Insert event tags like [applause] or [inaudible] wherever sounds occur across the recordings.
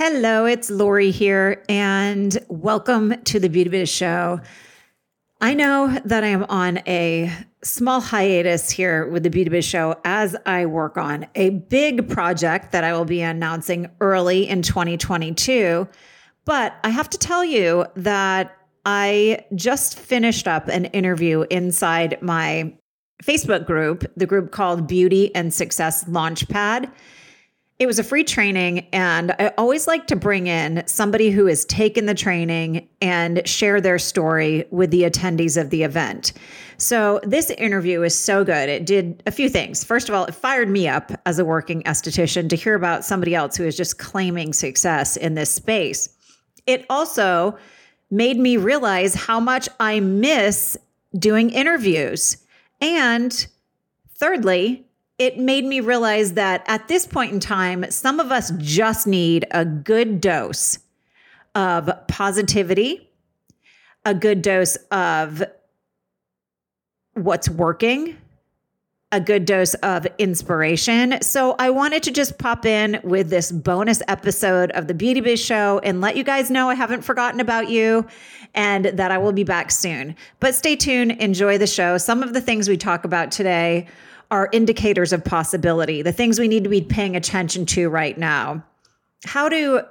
Hello, it's Lori here, and welcome to the Beauty Biz Show. I know that I am on a small hiatus here with the Beauty Biz Show as I work on a big project that I will be announcing early in 2022. But I have to tell you that I just finished up an interview inside my Facebook group, the group called Beauty and Success Launchpad. It was a free training, and I always like to bring in somebody who has taken the training and share their story with the attendees of the event. So, this interview is so good. It did a few things. First of all, it fired me up as a working esthetician to hear about somebody else who is just claiming success in this space. It also made me realize how much I miss doing interviews. And thirdly, it made me realize that at this point in time, some of us just need a good dose of positivity, a good dose of what's working, a good dose of inspiration. So I wanted to just pop in with this bonus episode of the Beauty Biz Show and let you guys know I haven't forgotten about you and that I will be back soon. But stay tuned, enjoy the show. Some of the things we talk about today are indicators of possibility, the things we need to be paying attention to right now. How to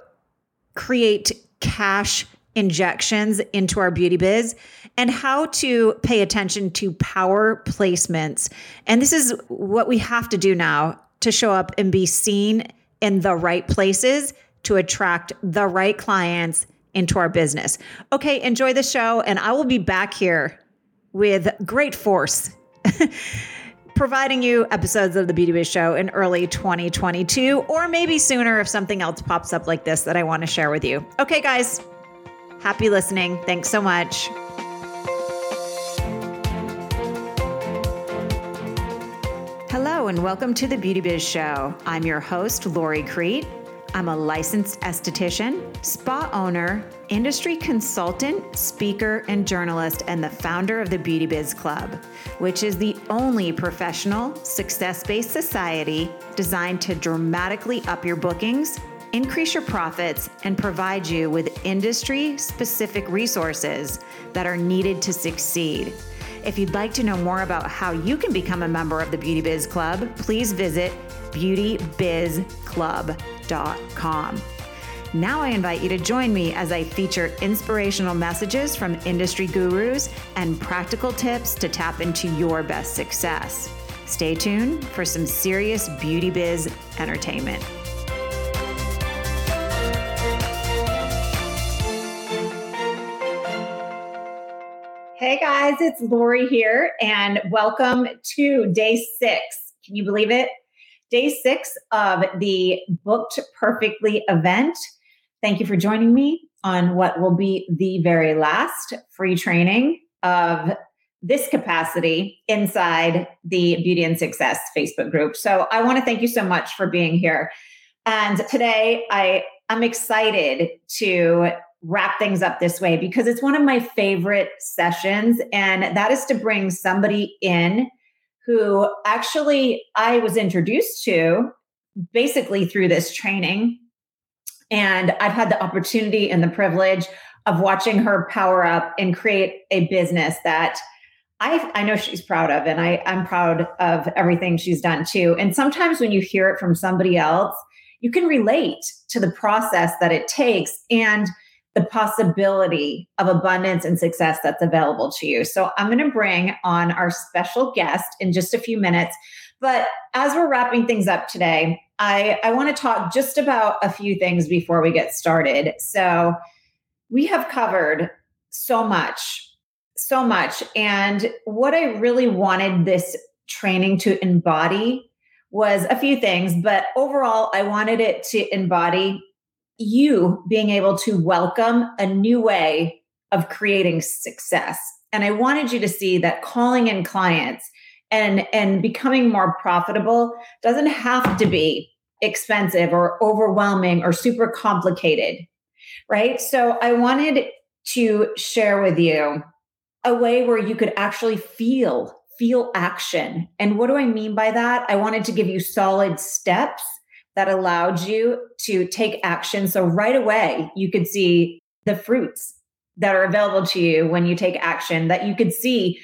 create cash injections into our beauty biz and how to pay attention to power placements. And this is what we have to do now to show up and be seen in the right places to attract the right clients into our business. Okay, enjoy the show, and I will be back here with great force. [laughs] providing you episodes of the Beauty Biz Show in early 2022, or maybe sooner if something else pops up like this that I want to share with you. Okay, guys, happy listening. Thanks so much. Hello, and welcome to the Beauty Biz Show. I'm your host, Lori Crete. I'm a licensed esthetician, spa owner, industry consultant, speaker, and journalist, and the founder of the Beauty Biz Club, which is the only professional, success based society designed to dramatically up your bookings, increase your profits, and provide you with industry specific resources that are needed to succeed. If you'd like to know more about how you can become a member of the Beauty Biz Club, please visit beautybizclub.com. Now I invite you to join me as I feature inspirational messages from industry gurus and practical tips to tap into your best success. Stay tuned for some serious beauty biz entertainment. Hey guys, it's Lori here, and welcome to day six. Can you believe it? Day six of the Booked Perfectly event. Thank you for joining me on what will be the very last free training of this capacity inside the Beauty and Success Facebook group. So I want to thank you so much for being here. And today I I'm excited to wrap things up this way because it's one of my favorite sessions and that is to bring somebody in who actually I was introduced to basically through this training. And I've had the opportunity and the privilege of watching her power up and create a business that I, I know she's proud of, and I, I'm proud of everything she's done too. And sometimes when you hear it from somebody else, you can relate to the process that it takes. And the possibility of abundance and success that's available to you. So I'm going to bring on our special guest in just a few minutes. But as we're wrapping things up today, I, I want to talk just about a few things before we get started. So we have covered so much, so much. And what I really wanted this training to embody was a few things, but overall, I wanted it to embody you being able to welcome a new way of creating success. And I wanted you to see that calling in clients and and becoming more profitable doesn't have to be expensive or overwhelming or super complicated. Right? So I wanted to share with you a way where you could actually feel feel action. And what do I mean by that? I wanted to give you solid steps that allowed you to take action. So right away, you could see the fruits that are available to you when you take action, that you could see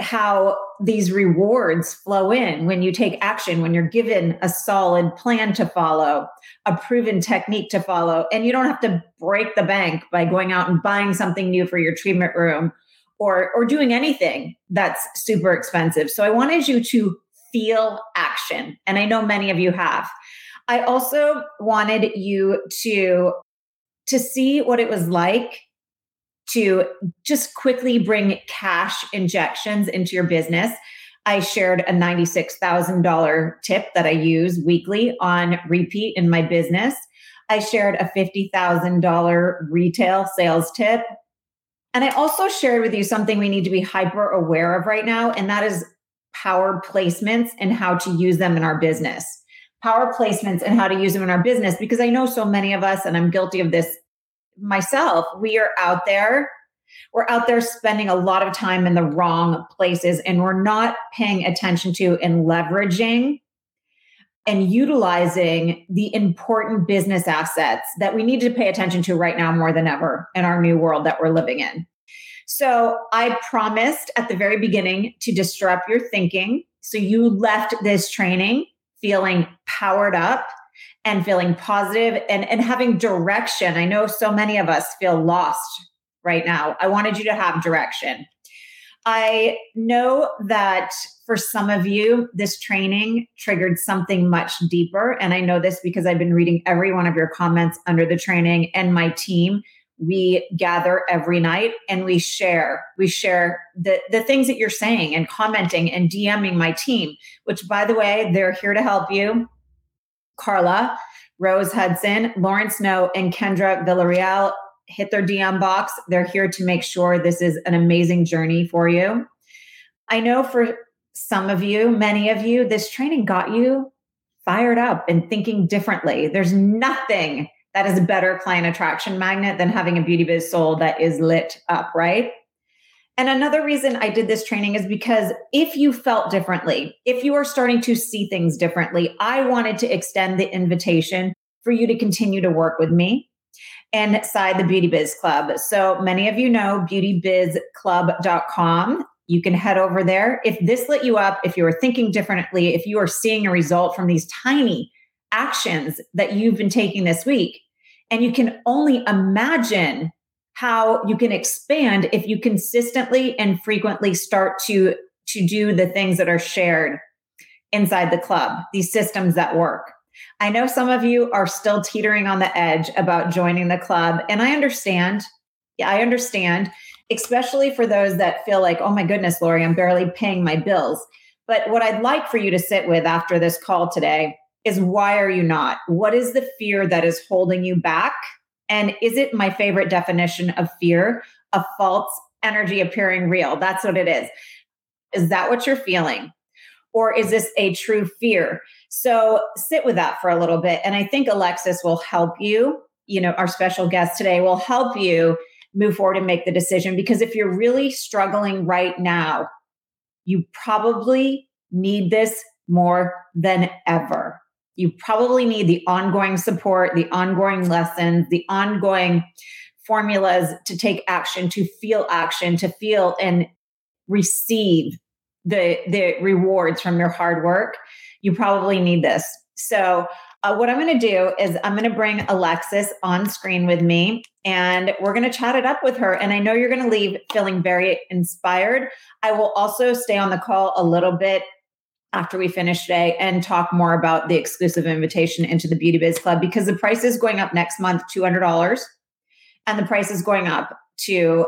how these rewards flow in when you take action, when you're given a solid plan to follow, a proven technique to follow, and you don't have to break the bank by going out and buying something new for your treatment room or or doing anything that's super expensive. So I wanted you to feel action, and I know many of you have. I also wanted you to to see what it was like to just quickly bring cash injections into your business. I shared a $96,000 tip that I use weekly on repeat in my business. I shared a $50,000 retail sales tip. And I also shared with you something we need to be hyper aware of right now, and that is power placements and how to use them in our business. Power placements and how to use them in our business, because I know so many of us, and I'm guilty of this myself, we are out there. We're out there spending a lot of time in the wrong places and we're not paying attention to and leveraging and utilizing the important business assets that we need to pay attention to right now more than ever in our new world that we're living in. So, I promised at the very beginning to disrupt your thinking. So, you left this training feeling powered up and feeling positive and, and having direction. I know so many of us feel lost right now. I wanted you to have direction. I know that for some of you, this training triggered something much deeper. And I know this because I've been reading every one of your comments under the training and my team. We gather every night and we share. We share the, the things that you're saying and commenting and DMing my team, which, by the way, they're here to help you. Carla, Rose Hudson, Lauren Snow, and Kendra Villarreal hit their DM box. They're here to make sure this is an amazing journey for you. I know for some of you, many of you, this training got you fired up and thinking differently. There's nothing that is a better client attraction magnet than having a beauty biz soul that is lit up, right? And another reason I did this training is because if you felt differently, if you are starting to see things differently, I wanted to extend the invitation for you to continue to work with me inside the Beauty Biz Club. So many of you know beautybizclub.com. You can head over there. If this lit you up, if you are thinking differently, if you are seeing a result from these tiny actions that you've been taking this week, and you can only imagine how you can expand if you consistently and frequently start to to do the things that are shared inside the club these systems that work. I know some of you are still teetering on the edge about joining the club and i understand. Yeah i understand especially for those that feel like oh my goodness lori i'm barely paying my bills. But what i'd like for you to sit with after this call today is why are you not what is the fear that is holding you back and is it my favorite definition of fear? A false energy appearing real. That's what it is. Is that what you're feeling? Or is this a true fear? So sit with that for a little bit. And I think Alexis will help you. You know, our special guest today will help you move forward and make the decision. Because if you're really struggling right now, you probably need this more than ever you probably need the ongoing support, the ongoing lessons, the ongoing formulas to take action, to feel action, to feel and receive the the rewards from your hard work. You probably need this. So, uh, what I'm going to do is I'm going to bring Alexis on screen with me and we're going to chat it up with her. And I know you're going to leave feeling very inspired. I will also stay on the call a little bit after we finish today and talk more about the exclusive invitation into the Beauty Biz Club because the price is going up next month $200 and the price is going up to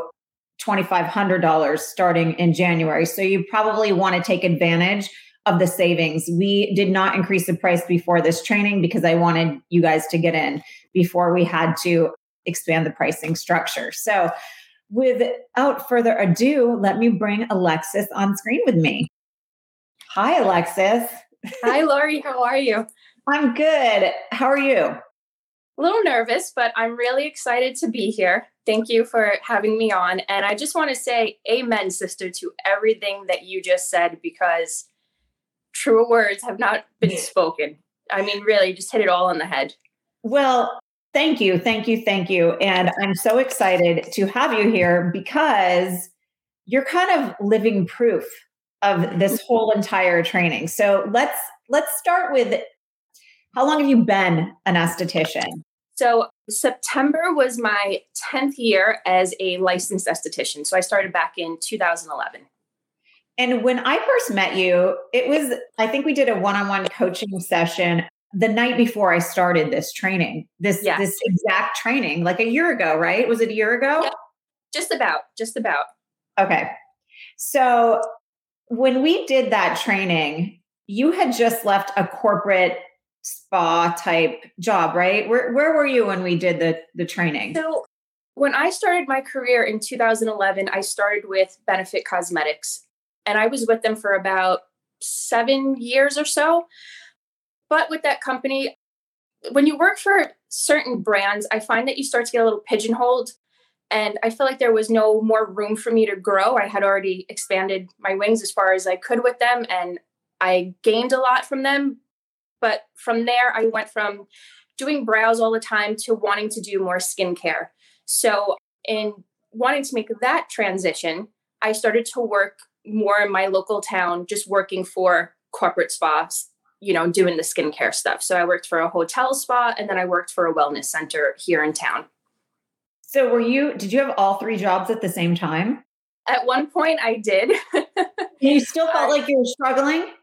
$2,500 starting in January. So you probably want to take advantage of the savings. We did not increase the price before this training because I wanted you guys to get in before we had to expand the pricing structure. So without further ado, let me bring Alexis on screen with me. Hi, Alexis. Hi, Lori. How are you? I'm good. How are you? A little nervous, but I'm really excited to be here. Thank you for having me on. And I just want to say amen, sister, to everything that you just said because true words have not been [laughs] spoken. I mean, really, just hit it all on the head. Well, thank you, thank you, thank you. And I'm so excited to have you here because you're kind of living proof of this mm-hmm. whole entire training. So let's let's start with how long have you been an esthetician? So September was my 10th year as a licensed esthetician. So I started back in 2011. And when I first met you, it was, I think we did a one on one coaching session the night before I started this training, this, yes. this exact training, like a year ago, right? Was it a year ago? Yep. Just about, just about. Okay. So when we did that training, you had just left a corporate spa type job, right? Where where were you when we did the the training? So when I started my career in 2011, I started with Benefit Cosmetics and I was with them for about 7 years or so. But with that company, when you work for certain brands, I find that you start to get a little pigeonholed and I feel like there was no more room for me to grow. I had already expanded my wings as far as I could with them and I gained a lot from them, but from there, I went from doing brows all the time to wanting to do more skincare. So, in wanting to make that transition, I started to work more in my local town, just working for corporate spas, you know, doing the skincare stuff. So, I worked for a hotel spa and then I worked for a wellness center here in town. So, were you, did you have all three jobs at the same time? At one point, I did. [laughs] you still felt uh, like you were struggling?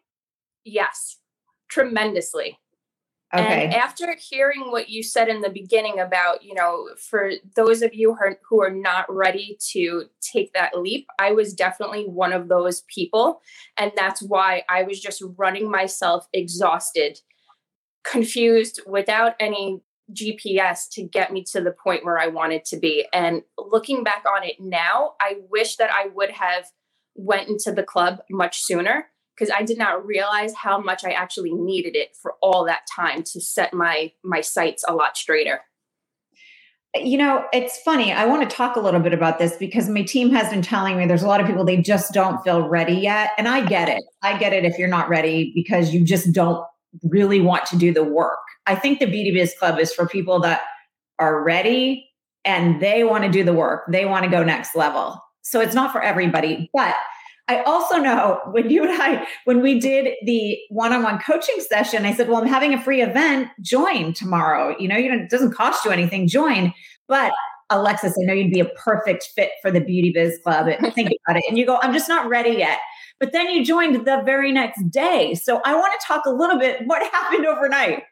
Yes tremendously. Okay. And after hearing what you said in the beginning about, you know, for those of you who are not ready to take that leap, I was definitely one of those people. And that's why I was just running myself exhausted, confused, without any GPS to get me to the point where I wanted to be. And looking back on it now, I wish that I would have went into the club much sooner because I did not realize how much I actually needed it for all that time to set my my sights a lot straighter. You know, it's funny. I want to talk a little bit about this because my team has been telling me there's a lot of people they just don't feel ready yet. And I get it. I get it if you're not ready because you just don't really want to do the work. I think the Beauty Biz Club is for people that are ready and they want to do the work. They want to go next level. So it's not for everybody, but I also know when you and I, when we did the one-on-one coaching session, I said, "Well, I'm having a free event. Join tomorrow. You know, you it doesn't cost you anything. Join." But Alexis, I know you'd be a perfect fit for the Beauty Biz Club. Think about it, and you go, "I'm just not ready yet." But then you joined the very next day. So I want to talk a little bit. What [laughs] happened overnight?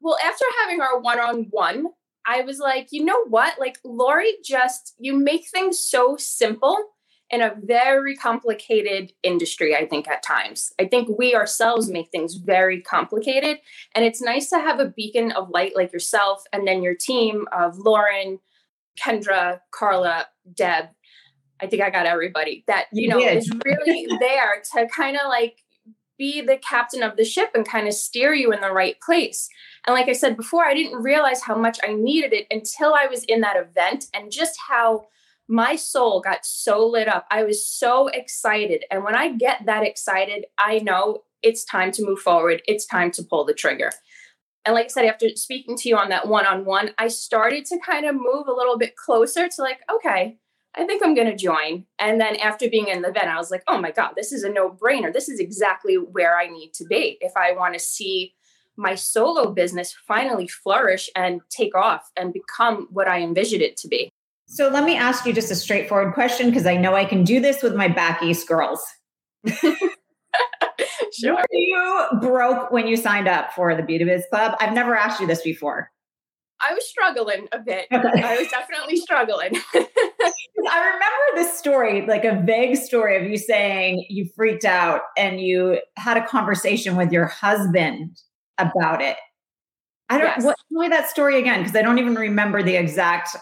well, after having our one-on-one, I was like, you know what? Like Lori, just you make things so simple in a very complicated industry, I think, at times. I think we ourselves make things very complicated. And it's nice to have a beacon of light like yourself and then your team of Lauren, Kendra, Carla, Deb. I think I got everybody that, you, know, is really [laughs] there to kind of like be the captain of the ship and kind of steer you in the right place. And like I said before, I didn't realize how much I needed it until I was in that event and just how my soul got so lit up. I was so excited. And when I get that excited, I know it's time to move forward. It's time to pull the trigger. And like I said, after speaking to you on that one on one, I started to kind of move a little bit closer to like, okay, I think I'm going to join. And then after being in the event, I was like, oh my God, this is a no brainer. This is exactly where I need to be if I want to see my solo business finally flourish and take off and become what I envisioned it to be. So let me ask you just a straightforward question because I know I can do this with my back east girls. [laughs] sure. Were you broke when you signed up for the Beauty Biz Club? I've never asked you this before. I was struggling a bit. Okay. I was definitely struggling. [laughs] I remember this story, like a vague story of you saying you freaked out and you had a conversation with your husband about it. I don't yes. what tell me that story again because I don't even remember the exact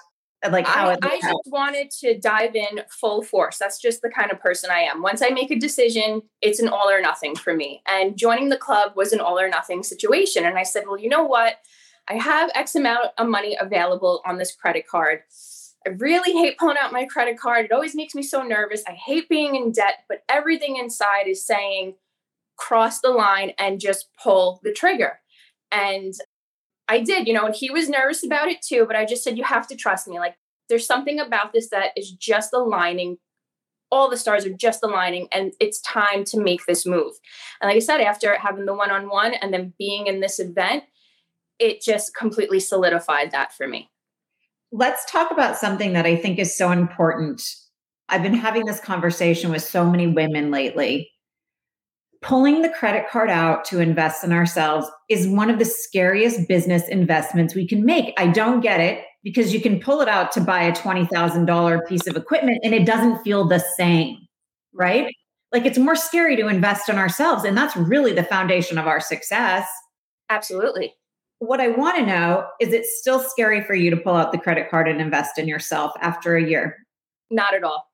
like how I, I just wanted to dive in full force. That's just the kind of person I am. Once I make a decision, it's an all or nothing for me. And joining the club was an all or nothing situation. And I said, well, you know what? I have X amount of money available on this credit card. I really hate pulling out my credit card. It always makes me so nervous. I hate being in debt, but everything inside is saying, cross the line and just pull the trigger. And I did, you know, and he was nervous about it too, but I just said, you have to trust me. Like, there's something about this that is just aligning. All the stars are just aligning, and it's time to make this move. And like I said, after having the one on one and then being in this event, it just completely solidified that for me. Let's talk about something that I think is so important. I've been having this conversation with so many women lately pulling the credit card out to invest in ourselves is one of the scariest business investments we can make. I don't get it because you can pull it out to buy a $20,000 piece of equipment and it doesn't feel the same, right? Like it's more scary to invest in ourselves. And that's really the foundation of our success. Absolutely. What I want to know is it still scary for you to pull out the credit card and invest in yourself after a year? Not at all.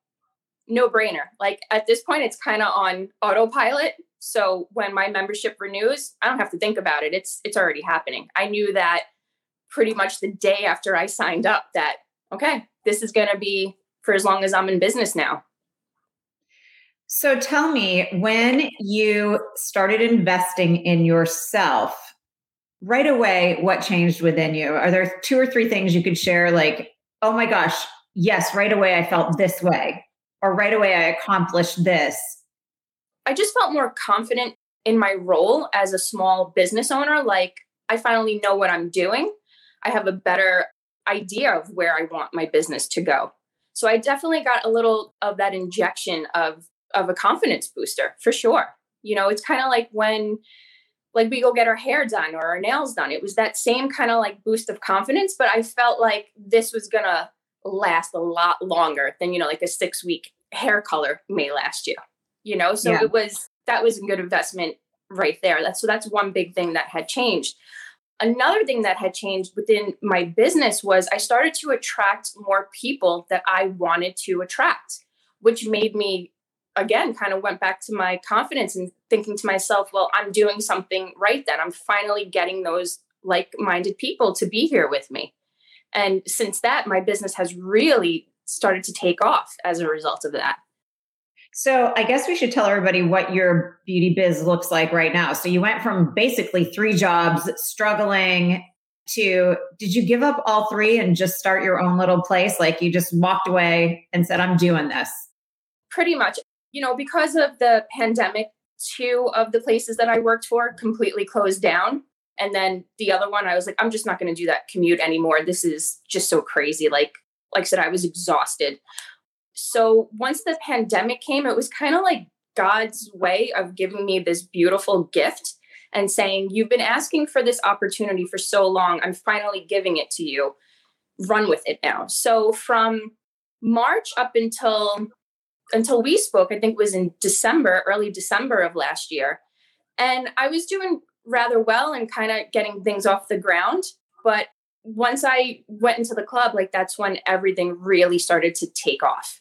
No brainer. Like at this point, it's kind of on autopilot so when my membership renews, I don't have to think about it. It's it's already happening. I knew that pretty much the day after I signed up that okay, this is going to be for as long as I'm in business now. So tell me when you started investing in yourself, right away what changed within you? Are there two or three things you could share like, "Oh my gosh, yes, right away I felt this way." Or right away I accomplished this I just felt more confident in my role as a small business owner. Like, I finally know what I'm doing. I have a better idea of where I want my business to go. So I definitely got a little of that injection of of a confidence booster for sure. You know, it's kind of like when like we go get our hair done or our nails done. It was that same kind of like boost of confidence, but I felt like this was going to last a lot longer than, you know, like a 6 week hair color may last you you know so yeah. it was that was a good investment right there that's so that's one big thing that had changed another thing that had changed within my business was i started to attract more people that i wanted to attract which made me again kind of went back to my confidence and thinking to myself well i'm doing something right then i'm finally getting those like-minded people to be here with me and since that my business has really started to take off as a result of that so I guess we should tell everybody what your beauty biz looks like right now. So you went from basically three jobs, struggling to did you give up all three and just start your own little place? Like you just walked away and said, I'm doing this? Pretty much. You know, because of the pandemic, two of the places that I worked for completely closed down. And then the other one, I was like, I'm just not going to do that commute anymore. This is just so crazy. Like, like I said, I was exhausted. So once the pandemic came, it was kind of like God's way of giving me this beautiful gift and saying, You've been asking for this opportunity for so long. I'm finally giving it to you. Run with it now. So from March up until until we spoke, I think it was in December, early December of last year. And I was doing rather well and kind of getting things off the ground. But once I went into the club, like that's when everything really started to take off.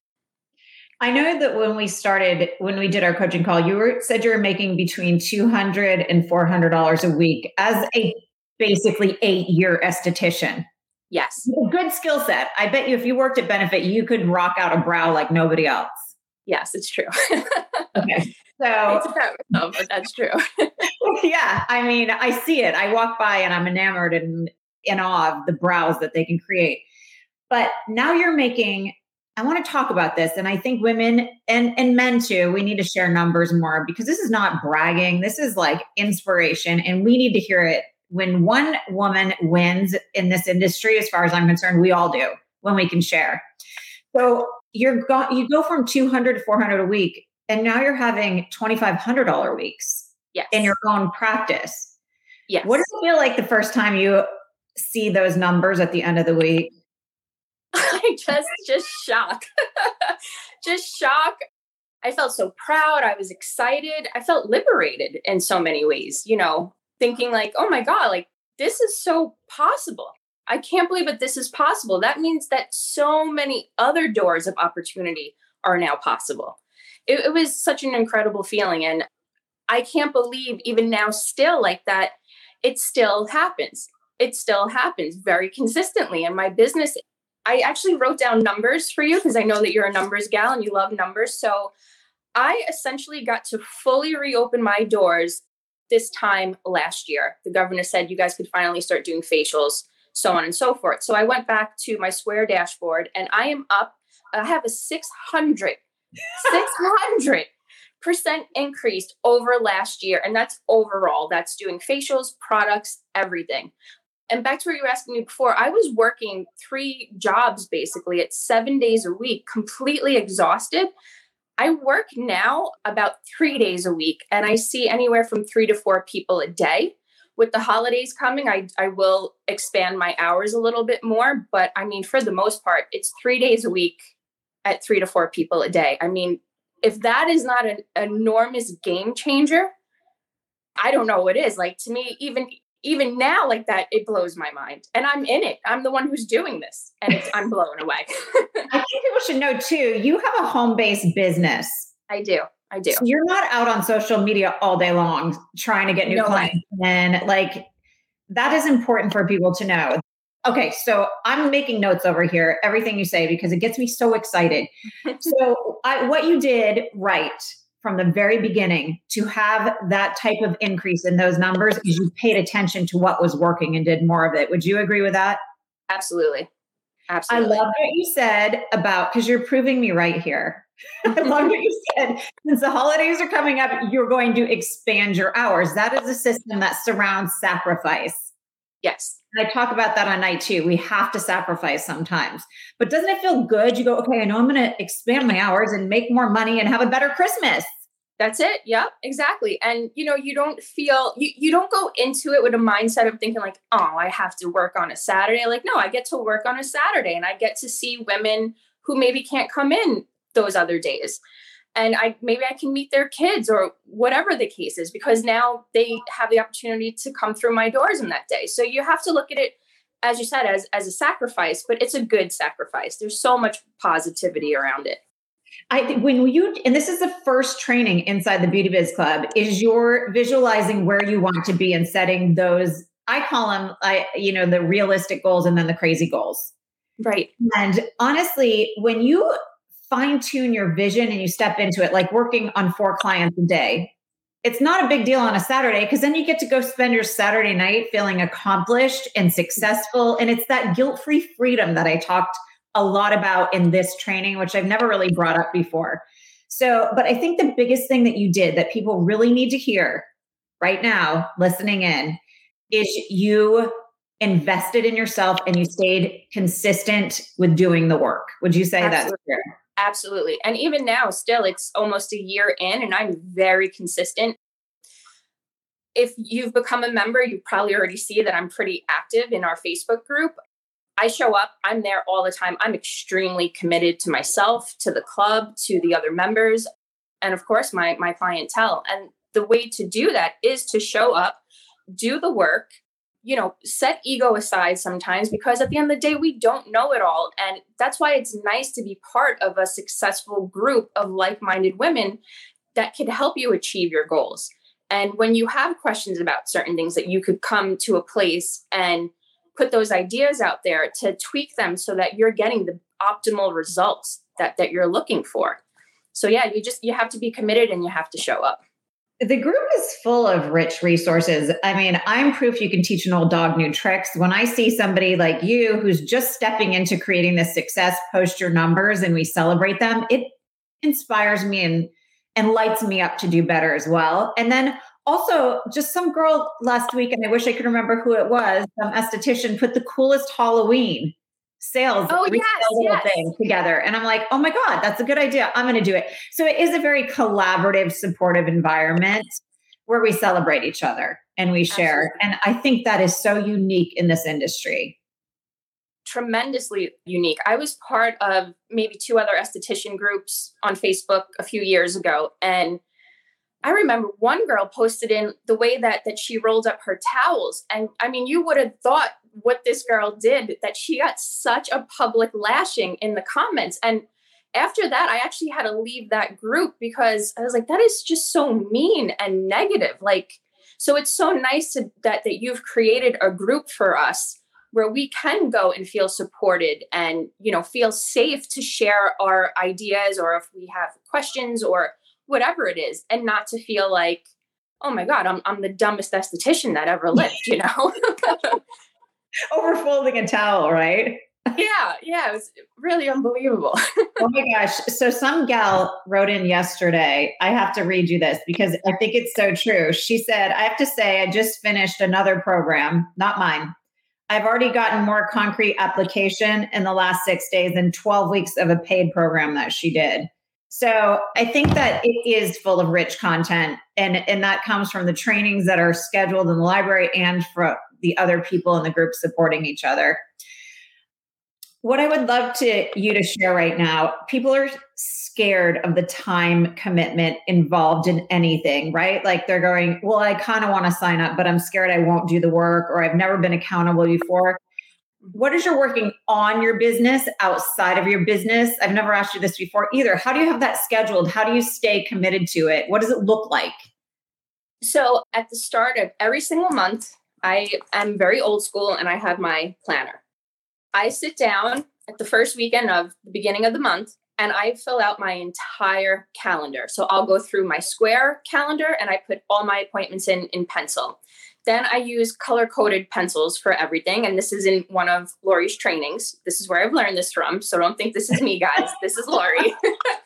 I know that when we started, when we did our coaching call, you were said you were making between 200 and $400 a week as a basically eight year esthetician. Yes. Good skill set. I bet you if you worked at Benefit, you could rock out a brow like nobody else. Yes, it's true. okay. [laughs] So, myself, but that's true. [laughs] yeah. I mean, I see it. I walk by and I'm enamored and in awe of the brows that they can create. But now you're making I want to talk about this. And I think women and, and men too, we need to share numbers more because this is not bragging. This is like inspiration. And we need to hear it. When one woman wins in this industry, as far as I'm concerned, we all do when we can share. So you're go, you go from 200 to 400 a week, and now you're having $2,500 weeks yes. in your own practice. Yes. What does it feel like the first time you see those numbers at the end of the week? [laughs] I just just shock. [laughs] just shock. I felt so proud. I was excited. I felt liberated in so many ways, you know, thinking like, oh my God, like this is so possible. I can't believe that this is possible. That means that so many other doors of opportunity are now possible. It, it was such an incredible feeling. And I can't believe even now, still like that, it still happens. It still happens very consistently. And my business I actually wrote down numbers for you because I know that you're a numbers gal and you love numbers. So I essentially got to fully reopen my doors this time last year. The governor said you guys could finally start doing facials, so on and so forth. So I went back to my Square dashboard and I am up. I have a 600, 600 percent increased over last year. And that's overall, that's doing facials, products, everything. And back to what you were asking me before, I was working three jobs basically at seven days a week, completely exhausted. I work now about three days a week, and I see anywhere from three to four people a day. With the holidays coming, I, I will expand my hours a little bit more. But I mean, for the most part, it's three days a week at three to four people a day. I mean, if that is not an enormous game changer, I don't know what is. Like to me, even even now, like that, it blows my mind. And I'm in it. I'm the one who's doing this, and I'm blown away. [laughs] I think people should know too. You have a home based business. I do. I do. So you're not out on social media all day long trying to get new no clients, way. and like that is important for people to know. Okay, so I'm making notes over here, everything you say, because it gets me so excited. [laughs] so, I, what you did right from the very beginning to have that type of increase in those numbers is you paid attention to what was working and did more of it. Would you agree with that? Absolutely. Absolutely. I love what you said about because you're proving me right here. [laughs] I love what you said. Since the holidays are coming up, you're going to expand your hours. That is a system that surrounds sacrifice. Yes. And I talk about that on night two. We have to sacrifice sometimes. But doesn't it feel good? You go, okay, I know I'm going to expand my hours and make more money and have a better Christmas. That's it. Yep, exactly. And you know, you don't feel you you don't go into it with a mindset of thinking like, "Oh, I have to work on a Saturday." Like, no, I get to work on a Saturday and I get to see women who maybe can't come in those other days. And I maybe I can meet their kids or whatever the case is because now they have the opportunity to come through my doors in that day. So you have to look at it as you said as as a sacrifice, but it's a good sacrifice. There's so much positivity around it. I think when you and this is the first training inside the Beauty Biz Club is you're visualizing where you want to be and setting those. I call them, I you know, the realistic goals and then the crazy goals. Right. And honestly, when you fine tune your vision and you step into it, like working on four clients a day, it's not a big deal on a Saturday because then you get to go spend your Saturday night feeling accomplished and successful. And it's that guilt free freedom that I talked a lot about in this training, which I've never really brought up before. So, but I think the biggest thing that you did that people really need to hear right now, listening in, is you invested in yourself and you stayed consistent with doing the work. Would you say Absolutely. that's true? Absolutely. And even now, still, it's almost a year in, and I'm very consistent. If you've become a member, you probably already see that I'm pretty active in our Facebook group. I show up, I'm there all the time. I'm extremely committed to myself, to the club, to the other members, and of course, my, my clientele. And the way to do that is to show up, do the work, you know, set ego aside sometimes because at the end of the day, we don't know it all. And that's why it's nice to be part of a successful group of like minded women that can help you achieve your goals. And when you have questions about certain things, that you could come to a place and put those ideas out there to tweak them so that you're getting the optimal results that that you're looking for so yeah you just you have to be committed and you have to show up the group is full of rich resources. I mean, I'm proof you can teach an old dog new tricks. When I see somebody like you who's just stepping into creating this success, post your numbers and we celebrate them, it inspires me and and lights me up to do better as well. And then also just some girl last week and i wish i could remember who it was some esthetician put the coolest halloween sales oh, yes, yes. thing together and i'm like oh my god that's a good idea i'm going to do it so it is a very collaborative supportive environment where we celebrate each other and we share Absolutely. and i think that is so unique in this industry tremendously unique i was part of maybe two other esthetician groups on facebook a few years ago and I remember one girl posted in the way that that she rolled up her towels and I mean you would have thought what this girl did that she got such a public lashing in the comments and after that I actually had to leave that group because I was like that is just so mean and negative like so it's so nice to, that that you've created a group for us where we can go and feel supported and you know feel safe to share our ideas or if we have questions or whatever it is, and not to feel like, oh my God, I'm, I'm the dumbest esthetician that ever lived, you know? [laughs] [laughs] Overfolding a towel, right? [laughs] yeah, yeah, it was really unbelievable. [laughs] oh my gosh. So some gal wrote in yesterday. I have to read you this because I think it's so true. She said, I have to say, I just finished another program, not mine. I've already gotten more concrete application in the last six days than 12 weeks of a paid program that she did. So I think that it is full of rich content and, and that comes from the trainings that are scheduled in the library and from the other people in the group supporting each other what I would love to you to share right now, people are scared of the time commitment involved in anything, right? Like they're going, well, I kind of want to sign up, but I'm scared I won't do the work or I've never been accountable before. What is your working on your business outside of your business? I've never asked you this before either. How do you have that scheduled? How do you stay committed to it? What does it look like? So, at the start of every single month, I am very old school and I have my planner. I sit down at the first weekend of the beginning of the month and I fill out my entire calendar. So I'll go through my square calendar and I put all my appointments in in pencil. Then I use color coded pencils for everything. And this is in one of Lori's trainings. This is where I've learned this from. So don't think this is me, guys. this is Lori.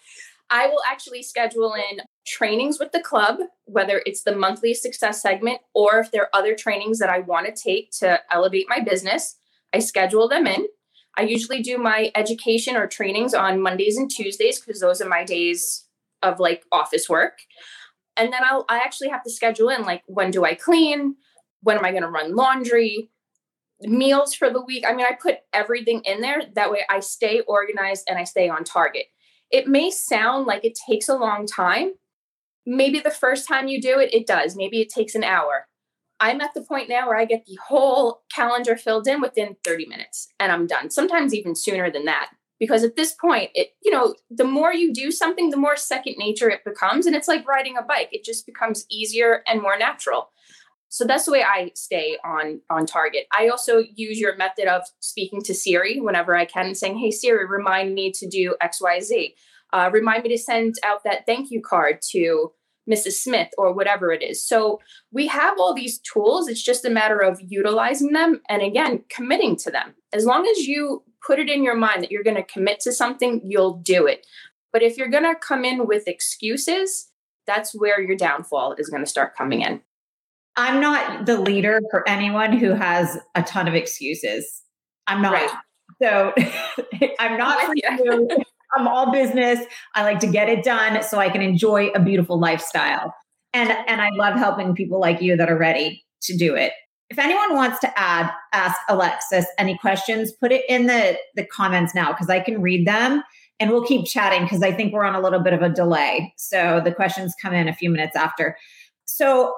[laughs] I will actually schedule in trainings with the club, whether it's the monthly success segment or if there are other trainings that I want to take to elevate my business. I schedule them in. I usually do my education or trainings on Mondays and Tuesdays because those are my days of like office work. And then I'll I actually have to schedule in like when do I clean? When am I going to run laundry? Meals for the week. I mean, I put everything in there. That way I stay organized and I stay on target. It may sound like it takes a long time. Maybe the first time you do it, it does. Maybe it takes an hour. I'm at the point now where I get the whole calendar filled in within 30 minutes and I'm done. Sometimes even sooner than that. Because at this point, it, you know, the more you do something, the more second nature it becomes. And it's like riding a bike. It just becomes easier and more natural. So that's the way I stay on on target. I also use your method of speaking to Siri whenever I can, saying, "Hey Siri, remind me to do X, Y, Z. Uh, remind me to send out that thank you card to Mrs. Smith or whatever it is. So we have all these tools. It's just a matter of utilizing them and again, committing to them. As long as you put it in your mind that you're going to commit to something, you'll do it. But if you're going to come in with excuses, that's where your downfall is going to start coming in. I'm not the leader for anyone who has a ton of excuses. I'm not. Right. So [laughs] I'm not for you. [laughs] I'm all business. I like to get it done so I can enjoy a beautiful lifestyle. And and I love helping people like you that are ready to do it. If anyone wants to add, ask Alexis any questions, put it in the the comments now because I can read them and we'll keep chatting because I think we're on a little bit of a delay. So the questions come in a few minutes after. So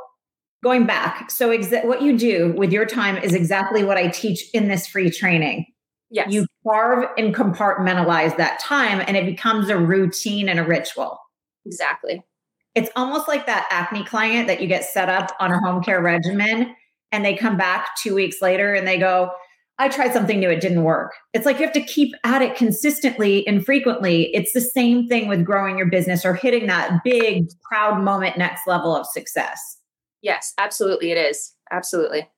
going back, so exa- what you do with your time is exactly what I teach in this free training. Yes. You carve and compartmentalize that time and it becomes a routine and a ritual. Exactly. It's almost like that acne client that you get set up on a home care regimen and they come back two weeks later and they go, I tried something new, it didn't work. It's like you have to keep at it consistently and frequently. It's the same thing with growing your business or hitting that big, proud moment, next level of success. Yes, absolutely. It is. Absolutely.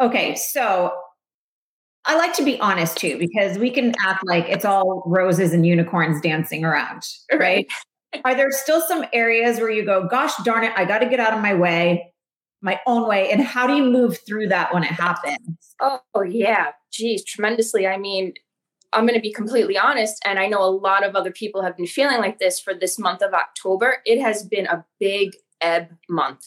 Okay. So I like to be honest too, because we can act like it's all roses and unicorns dancing around, [laughs] right? Are there still some areas where you go, gosh darn it, I got to get out of my way, my own way? And how do you move through that when it happens? Oh, yeah. Geez, tremendously. I mean, I'm going to be completely honest, and I know a lot of other people have been feeling like this for this month of October. It has been a big ebb month.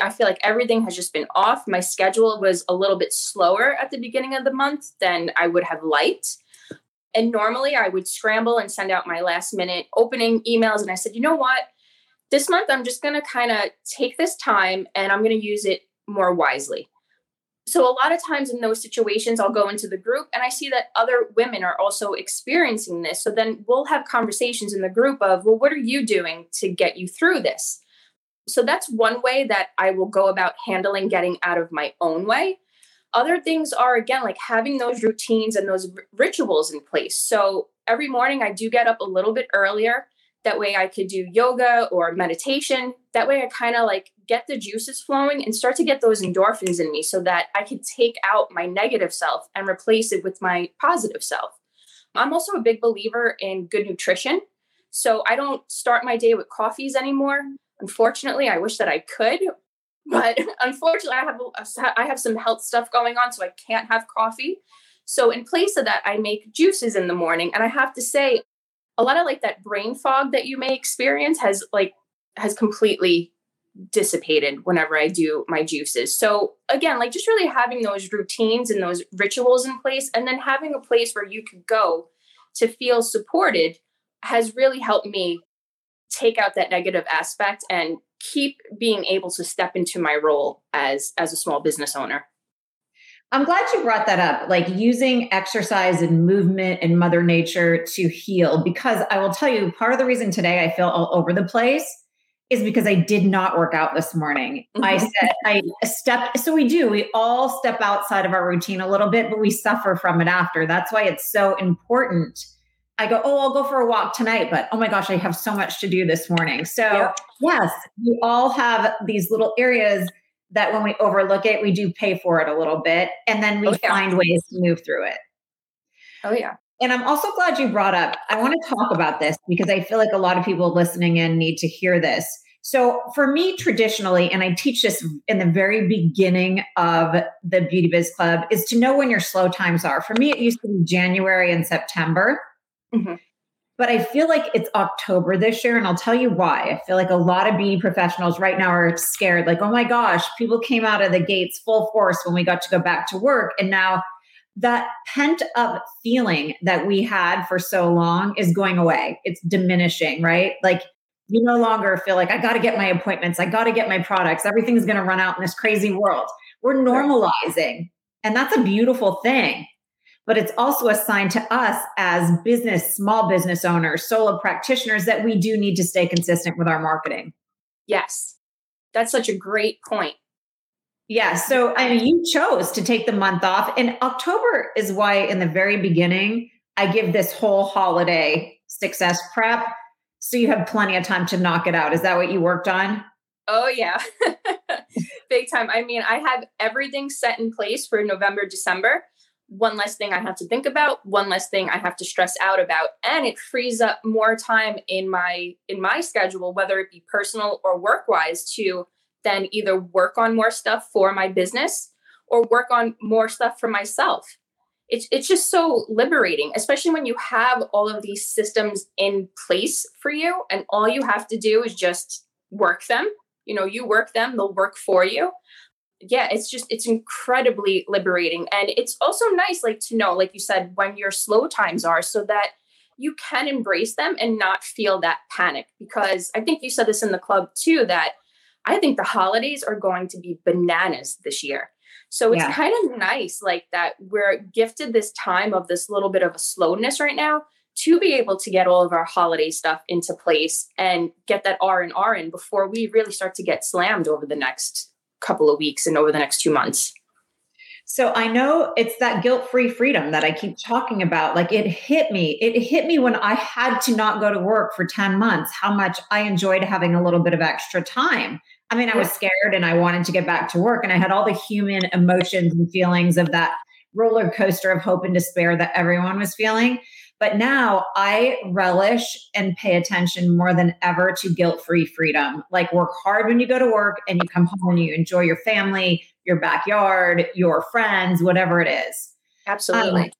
I feel like everything has just been off. My schedule was a little bit slower at the beginning of the month than I would have liked. And normally I would scramble and send out my last minute opening emails. And I said, you know what? This month I'm just going to kind of take this time and I'm going to use it more wisely. So, a lot of times in those situations, I'll go into the group and I see that other women are also experiencing this. So, then we'll have conversations in the group of, well, what are you doing to get you through this? So that's one way that I will go about handling getting out of my own way. Other things are, again, like having those routines and those r- rituals in place. So every morning I do get up a little bit earlier. That way I could do yoga or meditation. That way I kind of like get the juices flowing and start to get those endorphins in me so that I could take out my negative self and replace it with my positive self. I'm also a big believer in good nutrition. So I don't start my day with coffees anymore. Unfortunately, I wish that I could, but [laughs] unfortunately, I have I have some health stuff going on, so I can't have coffee. So in place of that, I make juices in the morning, and I have to say, a lot of like that brain fog that you may experience has like has completely dissipated whenever I do my juices. So again, like just really having those routines and those rituals in place, and then having a place where you could go to feel supported has really helped me take out that negative aspect and keep being able to step into my role as as a small business owner. I'm glad you brought that up, like using exercise and movement and Mother Nature to heal. Because I will tell you, part of the reason today I feel all over the place is because I did not work out this morning. Mm-hmm. I said I stepped, so we do, we all step outside of our routine a little bit, but we suffer from it after. That's why it's so important I go, oh, I'll go for a walk tonight, but oh my gosh, I have so much to do this morning. So, yes, we all have these little areas that when we overlook it, we do pay for it a little bit. And then we oh, yeah. find ways to move through it. Oh, yeah. And I'm also glad you brought up, I want to talk about this because I feel like a lot of people listening in need to hear this. So, for me, traditionally, and I teach this in the very beginning of the Beauty Biz Club, is to know when your slow times are. For me, it used to be January and September. Mm-hmm. But I feel like it's October this year, and I'll tell you why. I feel like a lot of beauty professionals right now are scared, like, oh my gosh, people came out of the gates full force when we got to go back to work. And now that pent up feeling that we had for so long is going away. It's diminishing, right? Like, you no longer feel like I got to get my appointments, I got to get my products, everything's going to run out in this crazy world. We're normalizing, and that's a beautiful thing but it's also a sign to us as business, small business owners, solo practitioners that we do need to stay consistent with our marketing. Yes. That's such a great point. Yeah. So I mean, you chose to take the month off. And October is why, in the very beginning, I give this whole holiday success prep. So you have plenty of time to knock it out. Is that what you worked on? Oh, yeah. [laughs] Big time. I mean, I have everything set in place for November, December one less thing I have to think about, one less thing I have to stress out about, and it frees up more time in my in my schedule, whether it be personal or work wise, to then either work on more stuff for my business or work on more stuff for myself. It's it's just so liberating, especially when you have all of these systems in place for you, and all you have to do is just work them. You know, you work them, they'll work for you yeah it's just it's incredibly liberating. And it's also nice like to know like you said when your slow times are so that you can embrace them and not feel that panic. Because i think you said this in the club too that i think the holidays are going to be bananas this year. So it's yeah. kind of nice like that we're gifted this time of this little bit of a slowness right now to be able to get all of our holiday stuff into place and get that R and R in before we really start to get slammed over the next couple of weeks and over the next two months. So I know it's that guilt free freedom that I keep talking about. Like it hit me. It hit me when I had to not go to work for 10 months, how much I enjoyed having a little bit of extra time. I mean, I was scared and I wanted to get back to work, and I had all the human emotions and feelings of that roller coaster of hope and despair that everyone was feeling. But now I relish and pay attention more than ever to guilt free freedom. Like, work hard when you go to work and you come home and you enjoy your family, your backyard, your friends, whatever it is. Absolutely. Um,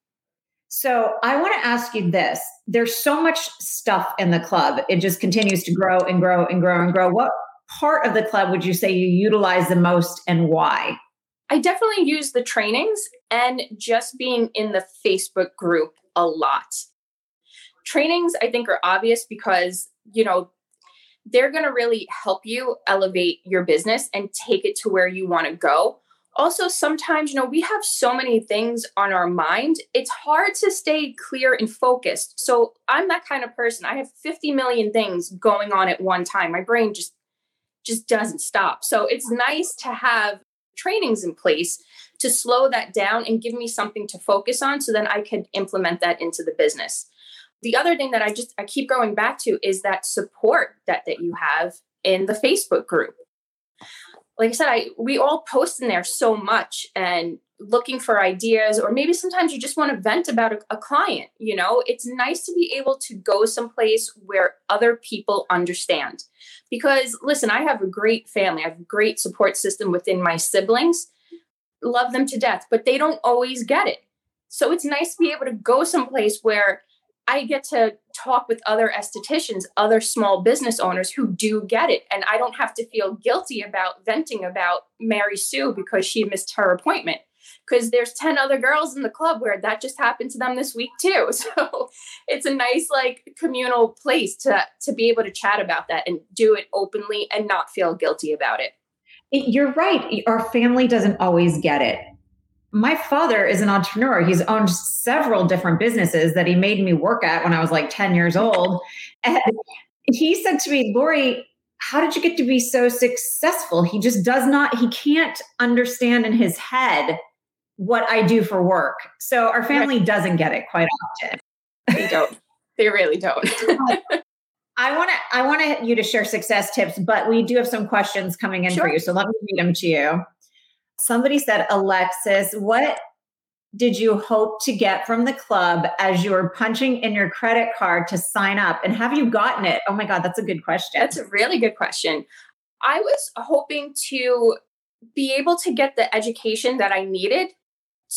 so, I want to ask you this there's so much stuff in the club, it just continues to grow and grow and grow and grow. What part of the club would you say you utilize the most and why? I definitely use the trainings and just being in the Facebook group a lot. Trainings, I think, are obvious because, you know, they're going to really help you elevate your business and take it to where you want to go. Also, sometimes, you know, we have so many things on our mind, it's hard to stay clear and focused. So, I'm that kind of person. I have 50 million things going on at one time. My brain just just doesn't stop. So, it's nice to have trainings in place to slow that down and give me something to focus on so then I could implement that into the business. the other thing that I just I keep going back to is that support that that you have in the Facebook group. Like I said, I we all post in there so much and looking for ideas or maybe sometimes you just want to vent about a, a client you know it's nice to be able to go someplace where other people understand because listen i have a great family i have a great support system within my siblings love them to death but they don't always get it so it's nice to be able to go someplace where I get to talk with other estheticians, other small business owners who do get it. And I don't have to feel guilty about venting about Mary Sue because she missed her appointment. Because there's 10 other girls in the club where that just happened to them this week too. [laughs] So it's a nice like communal place to to be able to chat about that and do it openly and not feel guilty about it. You're right. Our family doesn't always get it my father is an entrepreneur. He's owned several different businesses that he made me work at when I was like 10 years old. And he said to me, Lori, how did you get to be so successful? He just does not, he can't understand in his head what I do for work. So our family doesn't get it quite often. They don't. they really don't. [laughs] I want to I want you to share success tips, but we do have some questions coming in sure. for you. So let me read them to you. Somebody said, Alexis, what did you hope to get from the club as you were punching in your credit card to sign up? And have you gotten it? Oh my God, that's a good question. That's a really good question. I was hoping to be able to get the education that I needed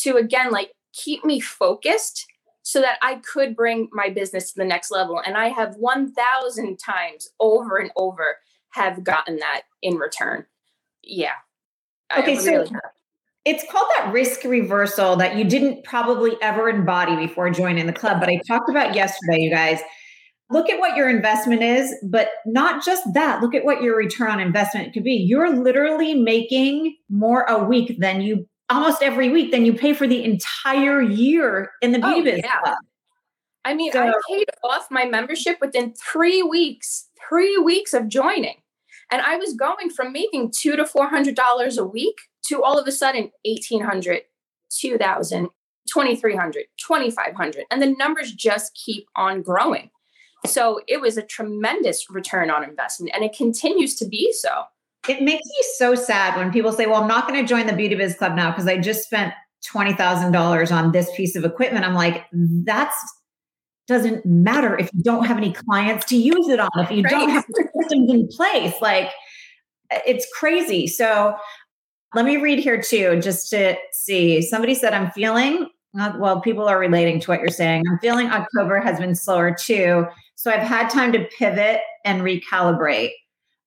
to, again, like keep me focused so that I could bring my business to the next level. And I have 1,000 times over and over have gotten that in return. Yeah. Okay, so it's called that risk reversal that you didn't probably ever embody before joining the club, but I talked about yesterday, you guys. Look at what your investment is, but not just that. Look at what your return on investment could be. You're literally making more a week than you almost every week then you pay for the entire year in the beauty oh, business yeah. club. I mean, so, I paid off my membership within three weeks, three weeks of joining. And I was going from making two to four hundred dollars a week to all of a sudden 1800 2000 2300 2500 and the numbers just keep on growing so it was a tremendous return on investment and it continues to be so it makes me so sad when people say well i'm not going to join the beauty biz club now because i just spent $20000 on this piece of equipment i'm like that's doesn't matter if you don't have any clients to use it on, if you right. don't have systems in place. Like it's crazy. So let me read here too, just to see. Somebody said, I'm feeling, uh, well, people are relating to what you're saying. I'm feeling October has been slower too. So I've had time to pivot and recalibrate.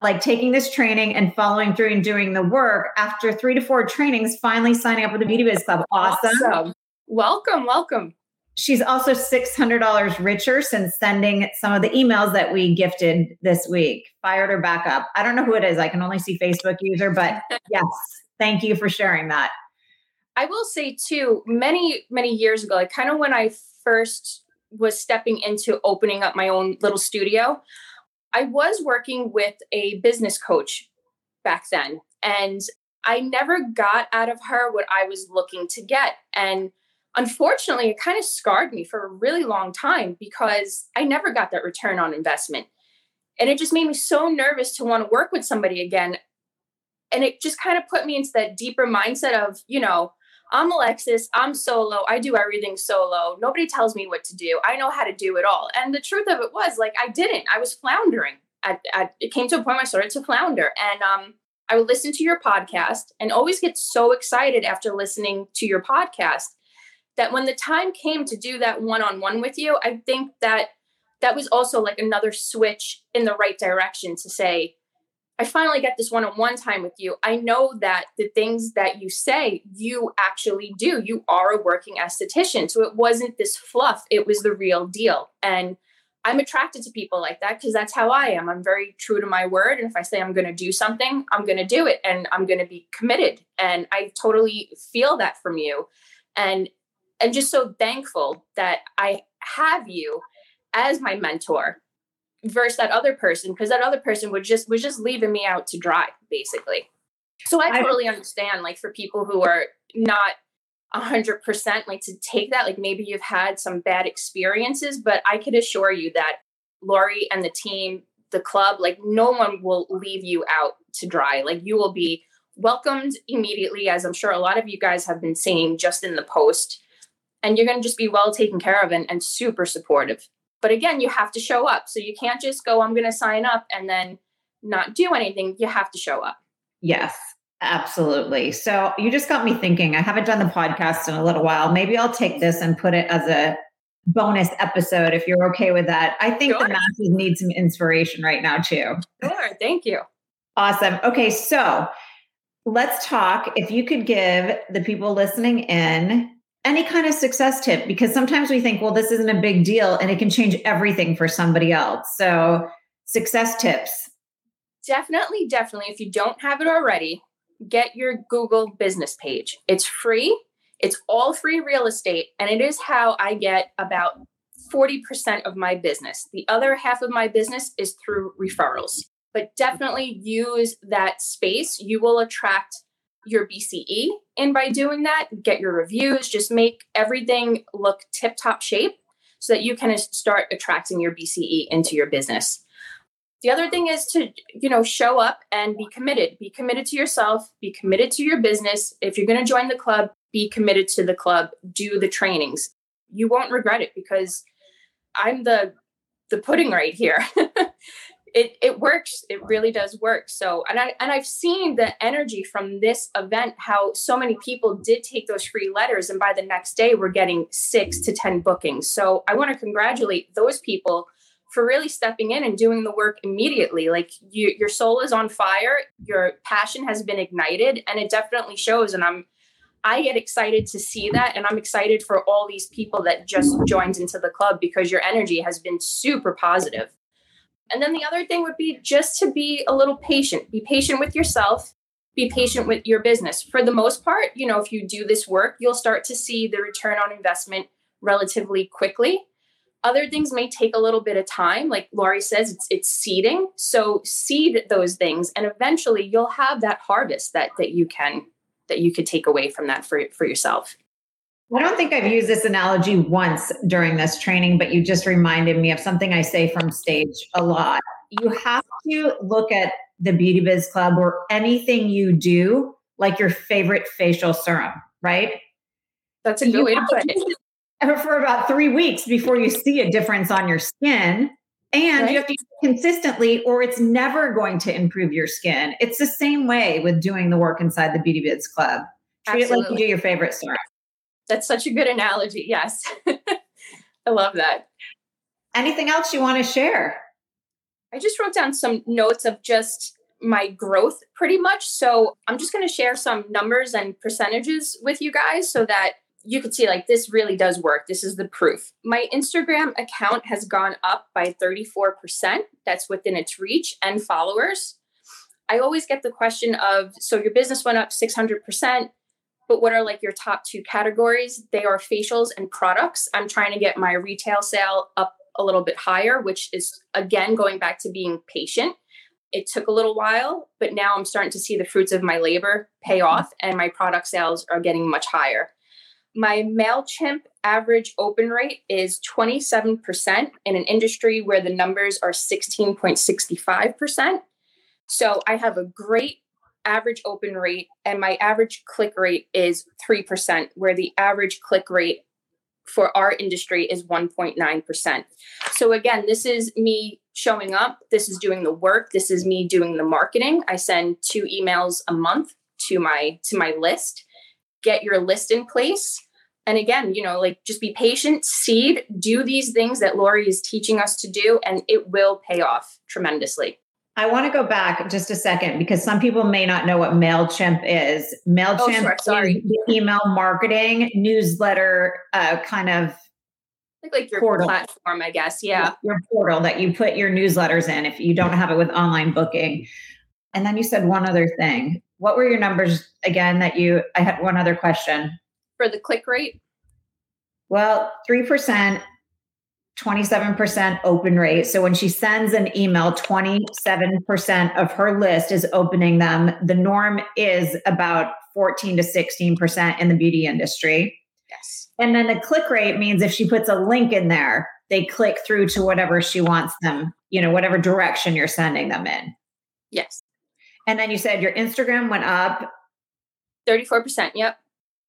Like taking this training and following through and doing the work after three to four trainings, finally signing up with the Beauty Biz Club. Awesome. awesome. Welcome, welcome. She's also $600 richer since sending some of the emails that we gifted this week. Fired her back up. I don't know who it is. I can only see Facebook user, but [laughs] yes, thank you for sharing that. I will say too, many, many years ago, like kind of when I first was stepping into opening up my own little studio, I was working with a business coach back then. And I never got out of her what I was looking to get. And unfortunately, it kind of scarred me for a really long time because I never got that return on investment. And it just made me so nervous to want to work with somebody again. And it just kind of put me into that deeper mindset of, you know, I'm Alexis, I'm solo, I do everything solo. Nobody tells me what to do. I know how to do it all. And the truth of it was, like, I didn't. I was floundering. At, at, it came to a point where I started to flounder. And um, I would listen to your podcast and always get so excited after listening to your podcast that when the time came to do that one on one with you, I think that that was also like another switch in the right direction to say, I finally get this one on one time with you. I know that the things that you say, you actually do. You are a working esthetician. So it wasn't this fluff, it was the real deal. And I'm attracted to people like that because that's how I am. I'm very true to my word. And if I say I'm going to do something, I'm going to do it and I'm going to be committed. And I totally feel that from you. And and just so thankful that I have you as my mentor versus that other person because that other person would just was just leaving me out to dry basically. So I totally understand like for people who are not 100% like to take that like maybe you've had some bad experiences but i could assure you that lori and the team the club like no one will leave you out to dry. Like you will be welcomed immediately as i'm sure a lot of you guys have been saying just in the post. And you're going to just be well taken care of and, and super supportive but again you have to show up so you can't just go i'm going to sign up and then not do anything you have to show up yes Absolutely. So you just got me thinking. I haven't done the podcast in a little while. Maybe I'll take this and put it as a bonus episode if you're okay with that. I think sure. the masses need some inspiration right now, too. Sure. Thank you. Awesome. Okay. So let's talk. If you could give the people listening in any kind of success tip, because sometimes we think, well, this isn't a big deal and it can change everything for somebody else. So, success tips. Definitely, definitely. If you don't have it already, get your Google business page. It's free, it's all free real estate, and it is how I get about 40% of my business. The other half of my business is through referrals. But definitely use that space. You will attract your BCE. And by doing that, get your reviews, just make everything look tip top shape so that you can start attracting your BCE into your business. The other thing is to you know show up and be committed. Be committed to yourself. Be committed to your business. If you're going to join the club be committed to the club. Do the trainings. You won't regret it because i'm the the pudding right here [laughs] it it works it really does work so and i and i've seen the energy from this event how so many people did take those free letters and by the next day we're getting 6 to 10 bookings so i want to congratulate those people for really stepping in and doing the work immediately. Like you, your soul is on fire, your passion has been ignited, and it definitely shows. And I'm, I get excited to see that, and I'm excited for all these people that just joined into the club because your energy has been super positive. And then the other thing would be just to be a little patient. Be patient with yourself. Be patient with your business. For the most part, you know, if you do this work, you'll start to see the return on investment relatively quickly other things may take a little bit of time. Like Lori says, it's it's seeding. So seed those things and eventually you'll have that harvest that that you can that you could take away from that for, for yourself. I don't think I've used this analogy once during this training, but you just reminded me of something I say from stage a lot. You have to look at the Beauty Biz Club or anything you do like your favorite facial serum, right? That's a good you way to put it [laughs] for about three weeks before you see a difference on your skin. And right. you have to consistently, or it's never going to improve your skin. It's the same way with doing the work inside the Beauty Biz Club. Treat Absolutely. it like you do your favorite serum. That's such a good analogy. Yes. [laughs] I love that. Anything else you want to share? I just wrote down some notes of just my growth pretty much. So I'm just going to share some numbers and percentages with you guys so that you could see like this really does work. This is the proof. My Instagram account has gone up by 34%. That's within its reach and followers. I always get the question of so your business went up 600%, but what are like your top two categories? They are facials and products. I'm trying to get my retail sale up a little bit higher, which is again going back to being patient. It took a little while, but now I'm starting to see the fruits of my labor pay mm-hmm. off and my product sales are getting much higher. My MailChimp average open rate is 27% in an industry where the numbers are 16.65%. So I have a great average open rate, and my average click rate is 3%, where the average click rate for our industry is 1.9%. So again, this is me showing up, this is doing the work, this is me doing the marketing. I send two emails a month to my to my list get your list in place. And again, you know, like just be patient, seed, do these things that Lori is teaching us to do, and it will pay off tremendously. I want to go back just a second because some people may not know what MailChimp is. MailChimp oh, sure. Sorry. email marketing newsletter uh, kind of like, like your portal. platform, I guess. Yeah. Your portal that you put your newsletters in if you don't have it with online booking. And then you said one other thing. What were your numbers again that you I had one other question. For the click rate? Well, 3%, 27% open rate. So when she sends an email, 27% of her list is opening them. The norm is about 14 to 16% in the beauty industry. Yes. And then the click rate means if she puts a link in there, they click through to whatever she wants them, you know, whatever direction you're sending them in. Yes. And then you said your Instagram went up 34%. Yep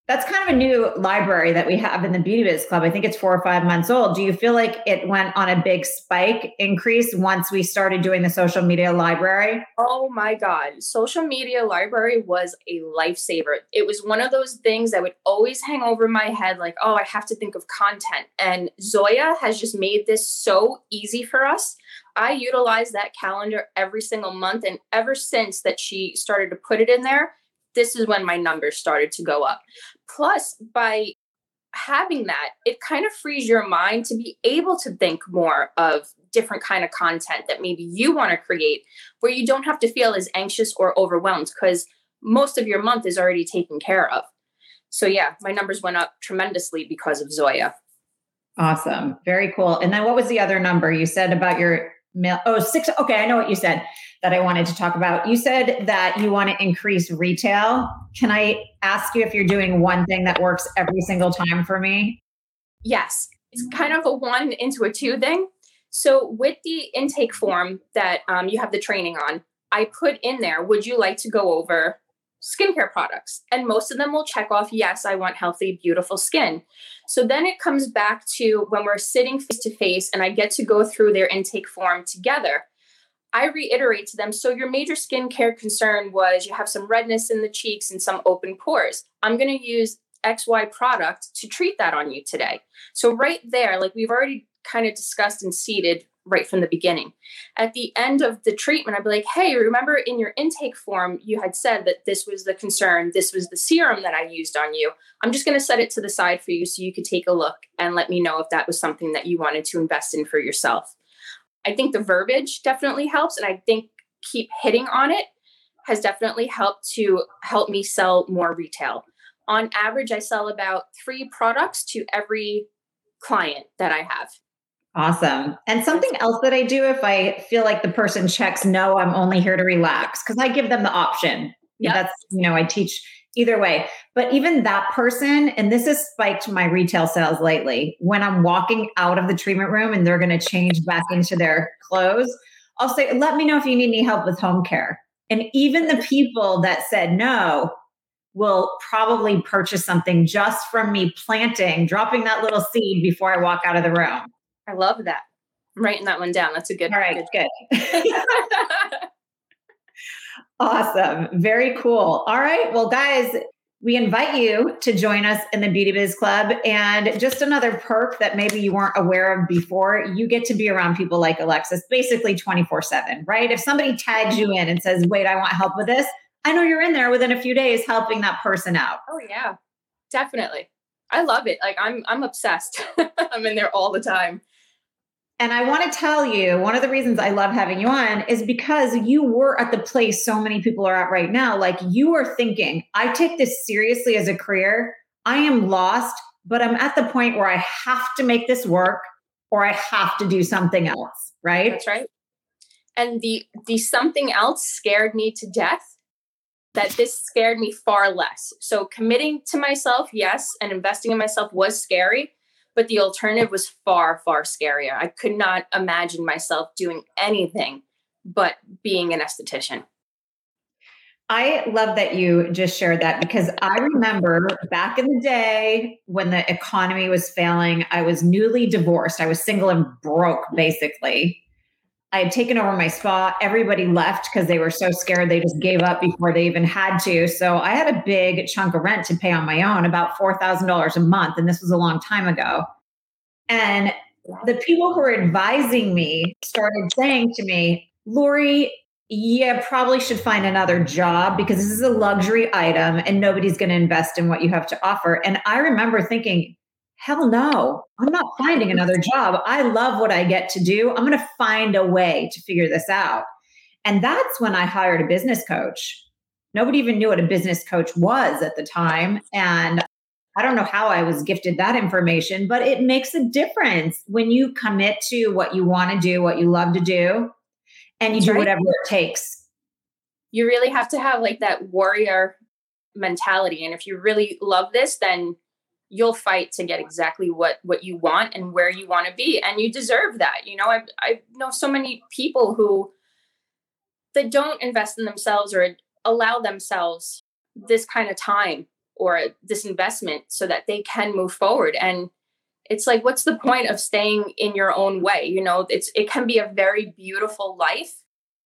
that's kind of a new library that we have in the Beauty Biz Club. I think it's four or five months old. Do you feel like it went on a big spike increase once we started doing the social media library? Oh my God. Social media library was a lifesaver. It was one of those things that would always hang over my head like, oh, I have to think of content. And Zoya has just made this so easy for us. I utilize that calendar every single month. And ever since that she started to put it in there, this is when my numbers started to go up. Plus, by having that, it kind of frees your mind to be able to think more of different kind of content that maybe you want to create where you don't have to feel as anxious or overwhelmed because most of your month is already taken care of. So yeah, my numbers went up tremendously because of Zoya. Awesome. Very cool. And then what was the other number you said about your mail? Oh, six. Okay. I know what you said that I wanted to talk about. You said that you want to increase retail. Can I ask you if you're doing one thing that works every single time for me? Yes. It's kind of a one into a two thing. So, with the intake form that um, you have the training on, I put in there, would you like to go over skincare products? And most of them will check off, yes, I want healthy, beautiful skin. So then it comes back to when we're sitting face to face and I get to go through their intake form together. I reiterate to them so your major skincare concern was you have some redness in the cheeks and some open pores. I'm going to use XY product to treat that on you today. So, right there, like we've already kind of discussed and seeded right from the beginning. At the end of the treatment, I'd be like, hey, remember in your intake form, you had said that this was the concern, this was the serum that I used on you. I'm just going to set it to the side for you so you could take a look and let me know if that was something that you wanted to invest in for yourself. I think the verbiage definitely helps. And I think keep hitting on it has definitely helped to help me sell more retail. On average, I sell about three products to every client that I have. Awesome. And something else that I do if I feel like the person checks no, I'm only here to relax, because I give them the option. Yeah. That's, you know, I teach either way. But even that person, and this has spiked my retail sales lately, when I'm walking out of the treatment room and they're going to change back into their clothes, I'll say, let me know if you need any help with home care. And even the people that said no will probably purchase something just from me planting, dropping that little seed before I walk out of the room. I love that. I'm writing that one down. That's a good. All right, good. good. [laughs] awesome. Very cool. All right. Well, guys, we invite you to join us in the Beauty Biz Club. And just another perk that maybe you weren't aware of before, you get to be around people like Alexis basically 24 7, right? If somebody tags you in and says, wait, I want help with this, I know you're in there within a few days helping that person out. Oh, yeah, definitely. I love it. Like I'm, I'm obsessed. [laughs] I'm in there all the time. And I want to tell you, one of the reasons I love having you on is because you were at the place so many people are at right now. Like you are thinking, I take this seriously as a career. I am lost, but I'm at the point where I have to make this work or I have to do something else. Right. That's right. And the the something else scared me to death. That this scared me far less. So committing to myself, yes, and investing in myself was scary but the alternative was far, far scarier. I could not imagine myself doing anything but being an esthetician. I love that you just shared that because I remember back in the day when the economy was failing, I was newly divorced. I was single and broke, basically. I had taken over my spa. Everybody left because they were so scared they just gave up before they even had to. So I had a big chunk of rent to pay on my own, about $4,000 a month. And this was a long time ago. And the people who were advising me started saying to me, Lori, you probably should find another job because this is a luxury item and nobody's going to invest in what you have to offer. And I remember thinking, hell no, I'm not finding [laughs] another job. I love what I get to do. I'm going to find a way to figure this out. And that's when I hired a business coach. Nobody even knew what a business coach was at the time. And I don't know how I was gifted that information, but it makes a difference when you commit to what you want to do, what you love to do, and you do whatever it takes. You really have to have like that warrior mentality. And if you really love this, then you'll fight to get exactly what what you want and where you want to be and you deserve that you know? I i know so many people who that don't invest in themselves or allow themselves this kind of time or this investment so that they can move forward and it's like what's the point of staying in your own way you know? It's it can be a very beautiful life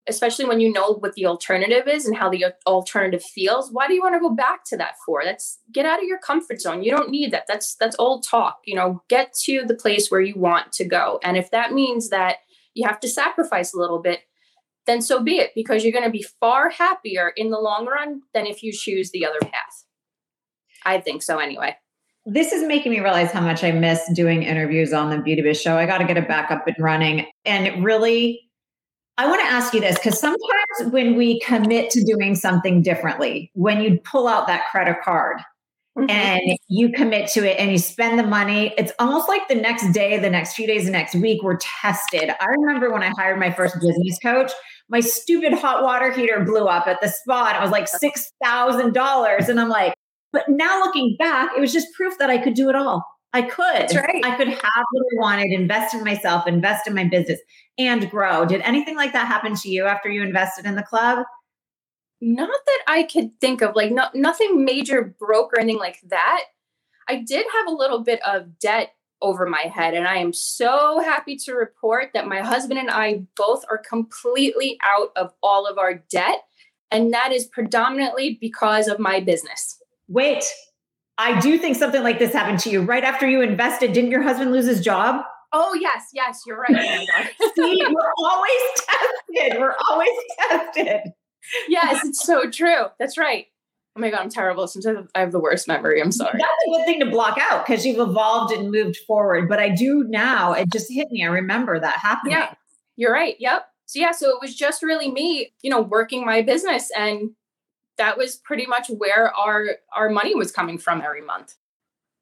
especially when you know what the alternative is and how the alternative feels why do you want to go back to that for? That's get out of your comfort zone. You don't need that. That's that's old talk you know get to the place where you want to go. And if that means that you have to sacrifice a little bit then so be it because you're going to be far happier in the long run than if you choose the other path. I think so anyway. This is making me realize how much I miss doing interviews on the Beauty Biz show. I got to get it back up and running. And really, I want to ask you this because sometimes when we commit to doing something differently, when you pull out that credit card mm-hmm. and you commit to it and you spend the money, it's almost like the next day, the next few days, the next week, we're tested. I remember when I hired my first business coach, my stupid hot water heater blew up at the spot. It was like $6,000. And I'm like, but now looking back, it was just proof that I could do it all. I could. Right. I could have what I wanted, invest in myself, invest in my business, and grow. Did anything like that happen to you after you invested in the club? Not that I could think of. Like, no, nothing major broke or anything like that. I did have a little bit of debt over my head, and I am so happy to report that my husband and I both are completely out of all of our debt. And that is predominantly because of my business. Wait, I do think something like this happened to you right after you invested. Didn't your husband lose his job? Oh yes, yes, you're right. Oh [laughs] See, we're always tested. We're always tested. Yes, it's so true. That's right. Oh my god, I'm terrible. Sometimes I have the worst memory. I'm sorry. That's a good thing to block out because you've evolved and moved forward. But I do now. It just hit me. I remember that happening. Yeah, you're right. Yep. So yeah, so it was just really me, you know, working my business and that was pretty much where our our money was coming from every month.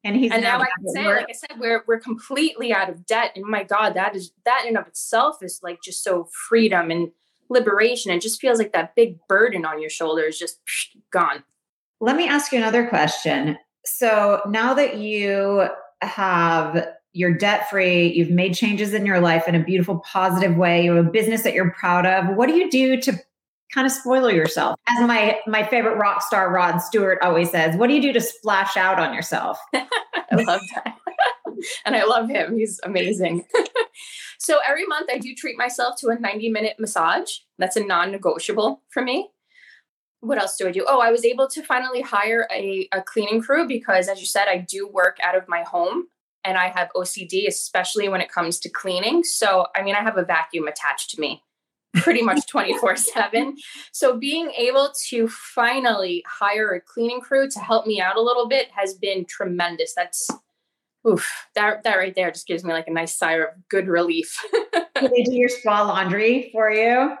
And he's and now, I can say, work. like I said, we're we're completely out of debt. And my God, that is that in of itself is like just so freedom and liberation. It just feels like that big burden on your shoulders just gone. Let me ask you another question. So now that you have you're debt free, you've made changes in your life in a beautiful, positive way, you have a business that you're proud of. What do you do to kind of spoil yourself. As my my favorite rock star Rod Stewart always says, what do you do to splash out on yourself? [laughs] I love that. [laughs] and I love him. He's amazing. [laughs] so every month I do treat myself to a 90 minute massage. That's a non-negotiable for me. What else do I do? Oh, I was able to finally hire a, a cleaning crew because as you said, I do work out of my home and I have OCD, especially when it comes to cleaning. So, I mean, I have a vacuum attached to me pretty much 24 7. So being able to finally hire a cleaning crew to help me out a little bit has been tremendous. That's oof, that that right there just gives me like a nice sigh of good relief. [laughs] do they do your spa laundry for you?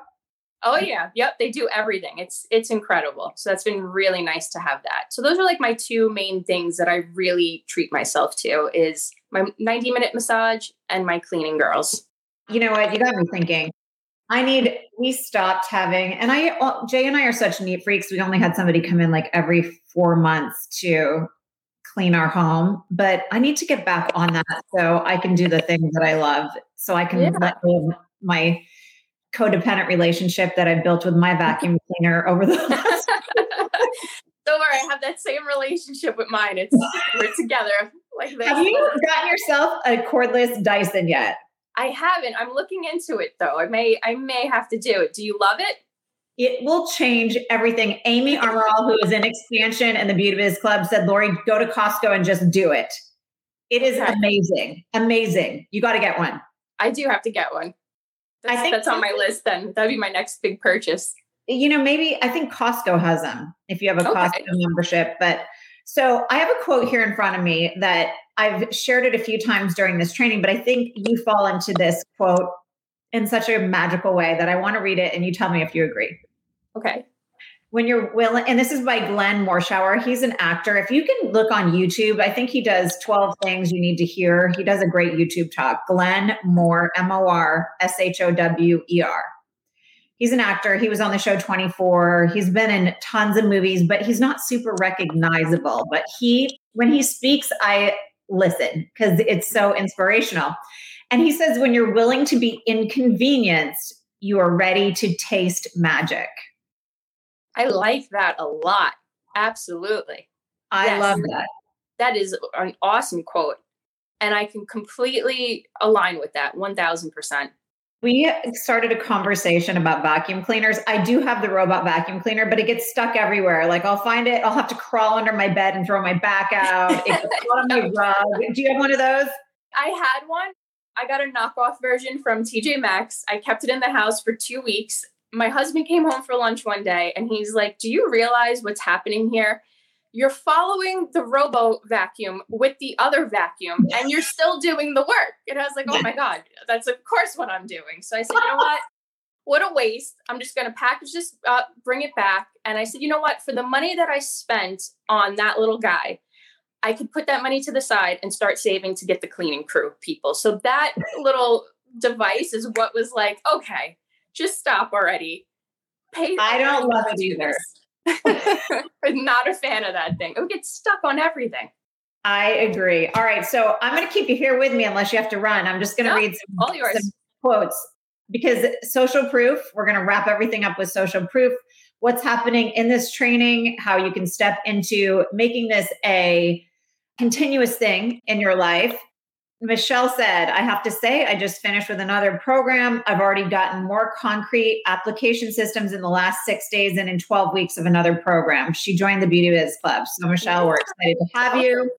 Oh yeah, yep, they do everything. It's it's incredible. So that's been really nice to have that. So those are like my two main things that I really treat myself to is my 90 minute massage and my cleaning girls. You know what? You got me thinking. I need, we stopped having, and I, uh, Jay and I are such neat freaks. We only had somebody come in like every four months to clean our home, but I need to get back on that so I can do the things that I love. So I can yeah. let go of my codependent relationship that I built with my vacuum [laughs] cleaner over the [laughs] last. Don't worry, I have that same relationship with mine. It's we're together like this. Have you gotten yourself a cordless Dyson yet? I haven't. I'm looking into it though. I may I may have to do it. Do you love it? It will change everything. Amy Armorall, who is in expansion and the Beauty Biz Club, said, Lori, go to Costco and just do it. It is okay. amazing. Amazing. You got to get one. I do have to get one. That's, I think that's on my list then. That'd be my next big purchase. You know, maybe I think Costco has them if you have a okay. Costco membership. But so I have a quote here in front of me that I've shared it a few times during this training, but I think you fall into this quote in such a magical way that I want to read it and you tell me if you agree. Okay. when you're willing, and this is by Glenn Morshower. He's an actor. If you can look on YouTube, I think he does 12 things you need to hear. He does a great YouTube talk. Glenn Moore, M O R S H O W E R. He's an actor. He was on the show 24. He's been in tons of movies, but he's not super recognizable. But he, when he speaks, I listen because it's so inspirational. And he says, when you're willing to be inconvenienced, you are ready to taste magic. I like that a lot. Absolutely. I yes. love that. That is an awesome quote. And I can completely align with that 1000%. We started a conversation about vacuum cleaners. I do have the robot vacuum cleaner, but it gets stuck everywhere. Like I'll find it, I'll have to crawl under my bed and throw my back out. It gets on my [laughs] rug. Do you have one of those? I had one. I got a knockoff version from TJ Maxx. I kept it in the house for two weeks my husband came home for lunch one day and he's like, Do you realize what's happening here? You're following the robo vacuum with the other vacuum and you're still doing the work. And I was like, Oh my [laughs] God, that's of course what I'm doing. So I said, You know what? What a waste. I'm just going to package this up, bring it back. And I said, You know what? For the money that I spent on that little guy, I could put that money to the side and start saving to get the cleaning crew people. So that little device is what was like, okay, just stop already. Pay I don't love it either. Not a fan of that thing. It would get stuck on everything. I agree. All right. So I'm going to keep you here with me unless you have to run. I'm just going to no, read some, all yours. Some quotes because social proof, we're going to wrap everything up with social proof. What's happening in this training, how you can step into making this a continuous thing in your life. Michelle said, I have to say, I just finished with another program. I've already gotten more concrete application systems in the last six days and in 12 weeks of another program. She joined the Beauty Biz Club. So, Michelle, we're excited to have you.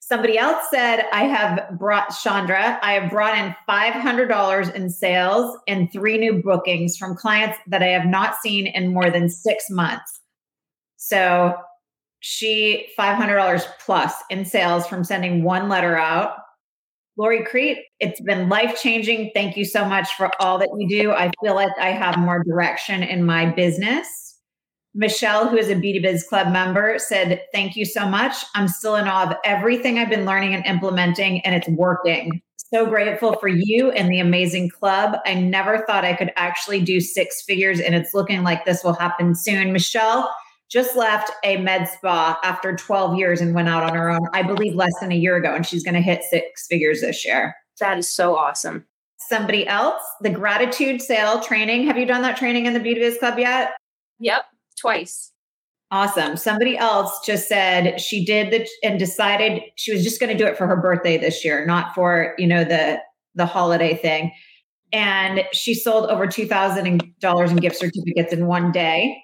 Somebody else said, I have brought Chandra, I have brought in $500 in sales and three new bookings from clients that I have not seen in more than six months. So, she $500 plus in sales from sending one letter out Lori Crete, it's been life changing. Thank you so much for all that you do. I feel like I have more direction in my business. Michelle, who is a Beauty Biz Club member, said, Thank you so much. I'm still in awe of everything I've been learning and implementing, and it's working. So grateful for you and the amazing club. I never thought I could actually do six figures, and it's looking like this will happen soon. Michelle, just left a med spa after 12 years and went out on her own, I believe less than a year ago, and she's going to hit six figures this year. That is so awesome. Somebody else, the gratitude sale training. Have you done that training in the Beauty Biz Club yet? Yep, twice. Awesome. Somebody else just said she did the and decided she was just going to do it for her birthday this year, not for, you know, the the holiday thing. And she sold over $2,000 in gift certificates in one day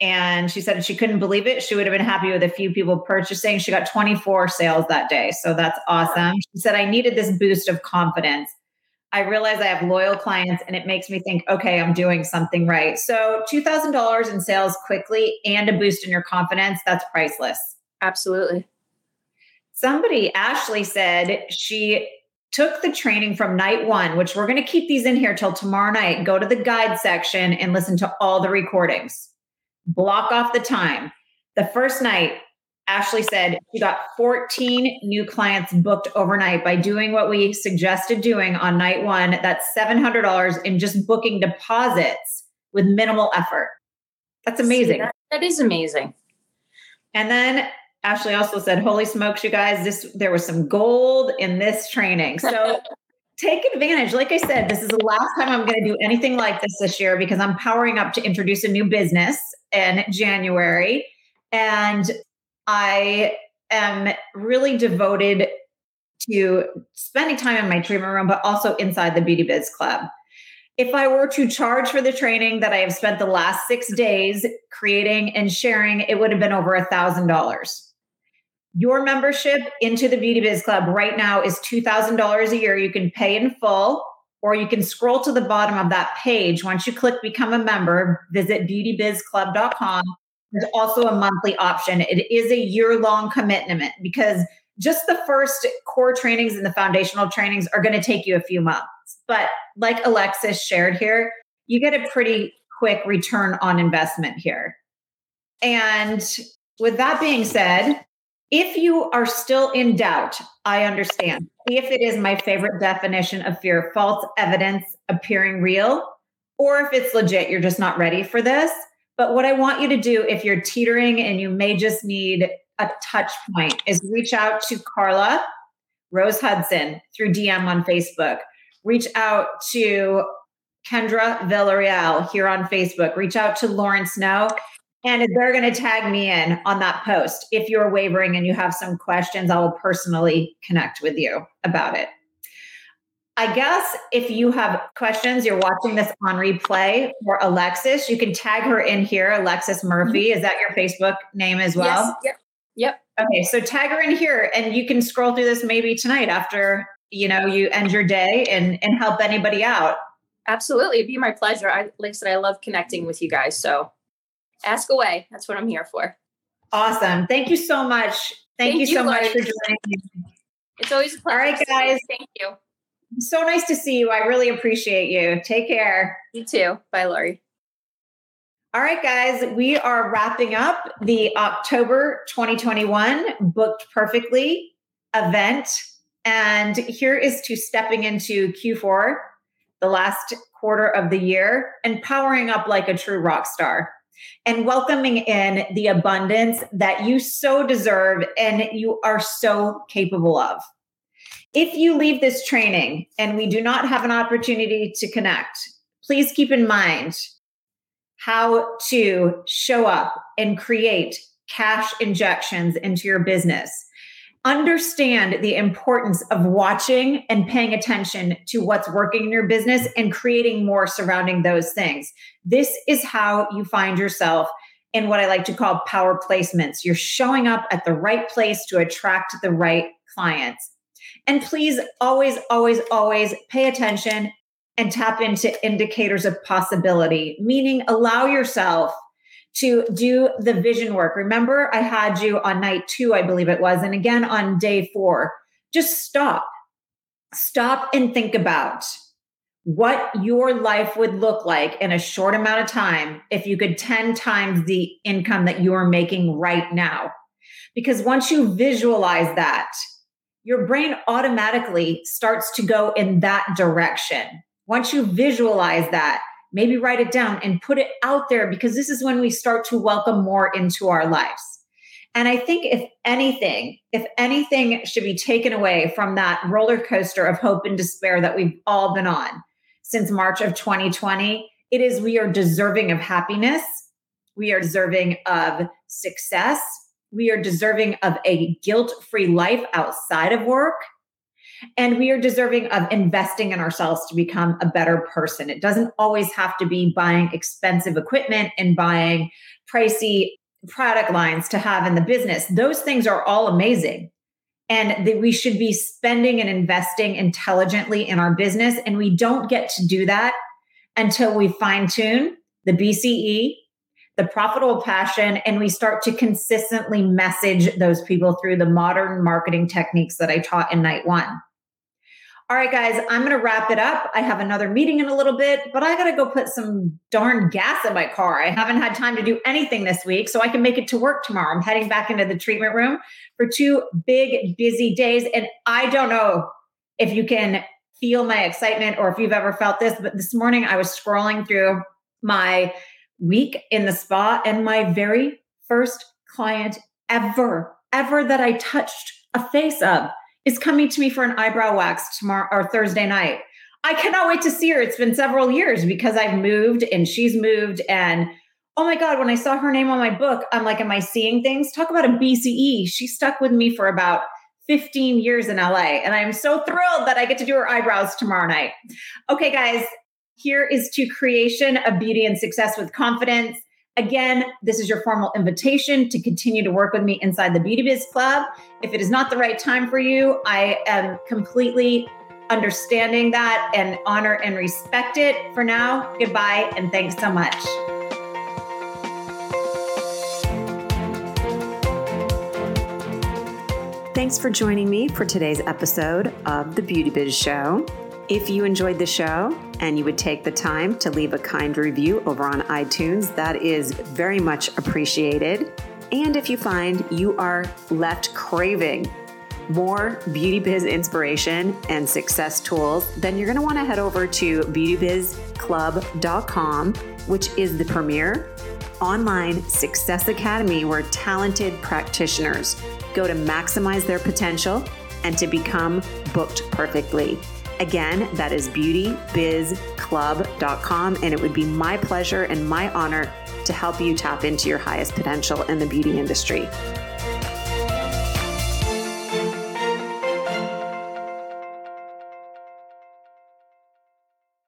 and she said she couldn't believe it. She would have been happy with a few people purchasing. She got 24 sales that day. So that's awesome. She said, I needed this boost of confidence. I realize I have loyal clients and it makes me think, okay, I'm doing something right. So $2,000 in sales quickly and a boost in your confidence, that's priceless. Absolutely. Somebody, Ashley said she took the training from night one, which we're going to keep these in here till tomorrow night. Go to the guide section and listen to all the recordings block off the time. The first night, Ashley said she got 14 new clients booked overnight by doing what we suggested doing on night one. That's $700 in just booking deposits with minimal effort. That's amazing. That, that is amazing. And then Ashley also said, "Holy smokes, you guys! This there was some gold in this training." So [laughs] take advantage. Like I said, this is the last time I'm going to do anything like this this year because I'm powering up to introduce a new business in January. And I am really devoted to spending time in my treatment room, but also inside the Beauty Biz Club. If I were to charge for the training that I have spent the last six days creating and sharing, it would have been over a thousand dollars. Your membership into the Beauty Biz Club right now is $2,000 a year. You can pay in full or you can scroll to the bottom of that page. Once you click become a member, visit beautybizclub.com. There's also a monthly option. It is a year long commitment because just the first core trainings and the foundational trainings are going to take you a few months. But like Alexis shared here, you get a pretty quick return on investment here. And with that being said, if you are still in doubt, I understand. If it is my favorite definition of fear, false evidence appearing real, or if it's legit, you're just not ready for this. But what I want you to do if you're teetering and you may just need a touch point is reach out to Carla Rose Hudson through DM on Facebook. Reach out to Kendra Villarreal here on Facebook. Reach out to Lauren Snow and they're going to tag me in on that post. If you're wavering and you have some questions, I will personally connect with you about it. I guess if you have questions, you're watching this on replay for Alexis, you can tag her in here, Alexis Murphy. Mm-hmm. Is that your Facebook name as well? Yes. Yep. Yep. Okay, so tag her in here and you can scroll through this maybe tonight after, you know, you end your day and and help anybody out. Absolutely. It'd be my pleasure. I like I said, I love connecting with you guys. So ask away. That's what I'm here for. Awesome. Thank you so much. Thank, Thank you, you, so much for joining me. It's always a pleasure. All right, guys. Thank you. So nice to see you. I really appreciate you. Take care. You too. Bye, Lori. All right, guys, we are wrapping up the October 2021 Booked Perfectly event. And here is to stepping into Q4, the last quarter of the year, and powering up like a true rock star and welcoming in the abundance that you so deserve and you are so capable of. If you leave this training and we do not have an opportunity to connect, please keep in mind how to show up and create cash injections into your business. Understand the importance of watching and paying attention to what's working in your business and creating more surrounding those things. This is how you find yourself in what I like to call power placements. You're showing up at the right place to attract the right clients. And please always, always, always pay attention and tap into indicators of possibility, meaning allow yourself to do the vision work. Remember, I had you on night two, I believe it was, and again on day four. Just stop. Stop and think about what your life would look like in a short amount of time if you could 10 times the income that you are making right now. Because once you visualize that, your brain automatically starts to go in that direction. Once you visualize that, maybe write it down and put it out there because this is when we start to welcome more into our lives. And I think if anything, if anything should be taken away from that roller coaster of hope and despair that we've all been on since March of 2020, it is we are deserving of happiness. We are deserving of success. We are deserving of a guilt free life outside of work. And we are deserving of investing in ourselves to become a better person. It doesn't always have to be buying expensive equipment and buying pricey product lines to have in the business. Those things are all amazing. And that we should be spending and investing intelligently in our business. And we don't get to do that until we fine tune the BCE, the profitable passion, and we start to consistently message those people through the modern marketing techniques that I taught in night one. All right, guys, I'm going to wrap it up. I have another meeting in a little bit, but I got to go put some darn gas in my car. I haven't had time to do anything this week, so I can make it to work tomorrow. I'm heading back into the treatment room for two big, busy days. And I don't know if you can feel my excitement or if you've ever felt this, but this morning I was scrolling through my week in the spa, and my very first client ever, ever that I touched a face of is coming to me for an eyebrow wax tomorrow or Thursday night. I cannot wait to see her. It's been several years because I've moved and she's moved. And oh my God, when I saw her name on my book, I'm like, am I seeing things? Talk about a BCE. She stuck with me for about 15 years in LA. And I'm so thrilled that I get to do her eyebrows tomorrow night. Okay, guys, here is to creation of beauty and success with confidence. Again, this is your formal invitation to continue to work with me inside the Beauty Biz Club. If it is not the right time for you, I am completely understanding that and honor and respect it. For now, goodbye and thanks so much. Thanks for joining me for today's episode of The Beauty Biz Show. If you enjoyed the show and you would take the time to leave a kind review over on iTunes, that is very much appreciated. And if you find you are left craving more beauty biz inspiration and success tools, then you're going to want to head over to beautybizclub.com, which is the premier online success academy where talented practitioners go to maximize their potential and to become booked perfectly. Again, that is beautybizclub.com, and it would be my pleasure and my honor to help you tap into your highest potential in the beauty industry.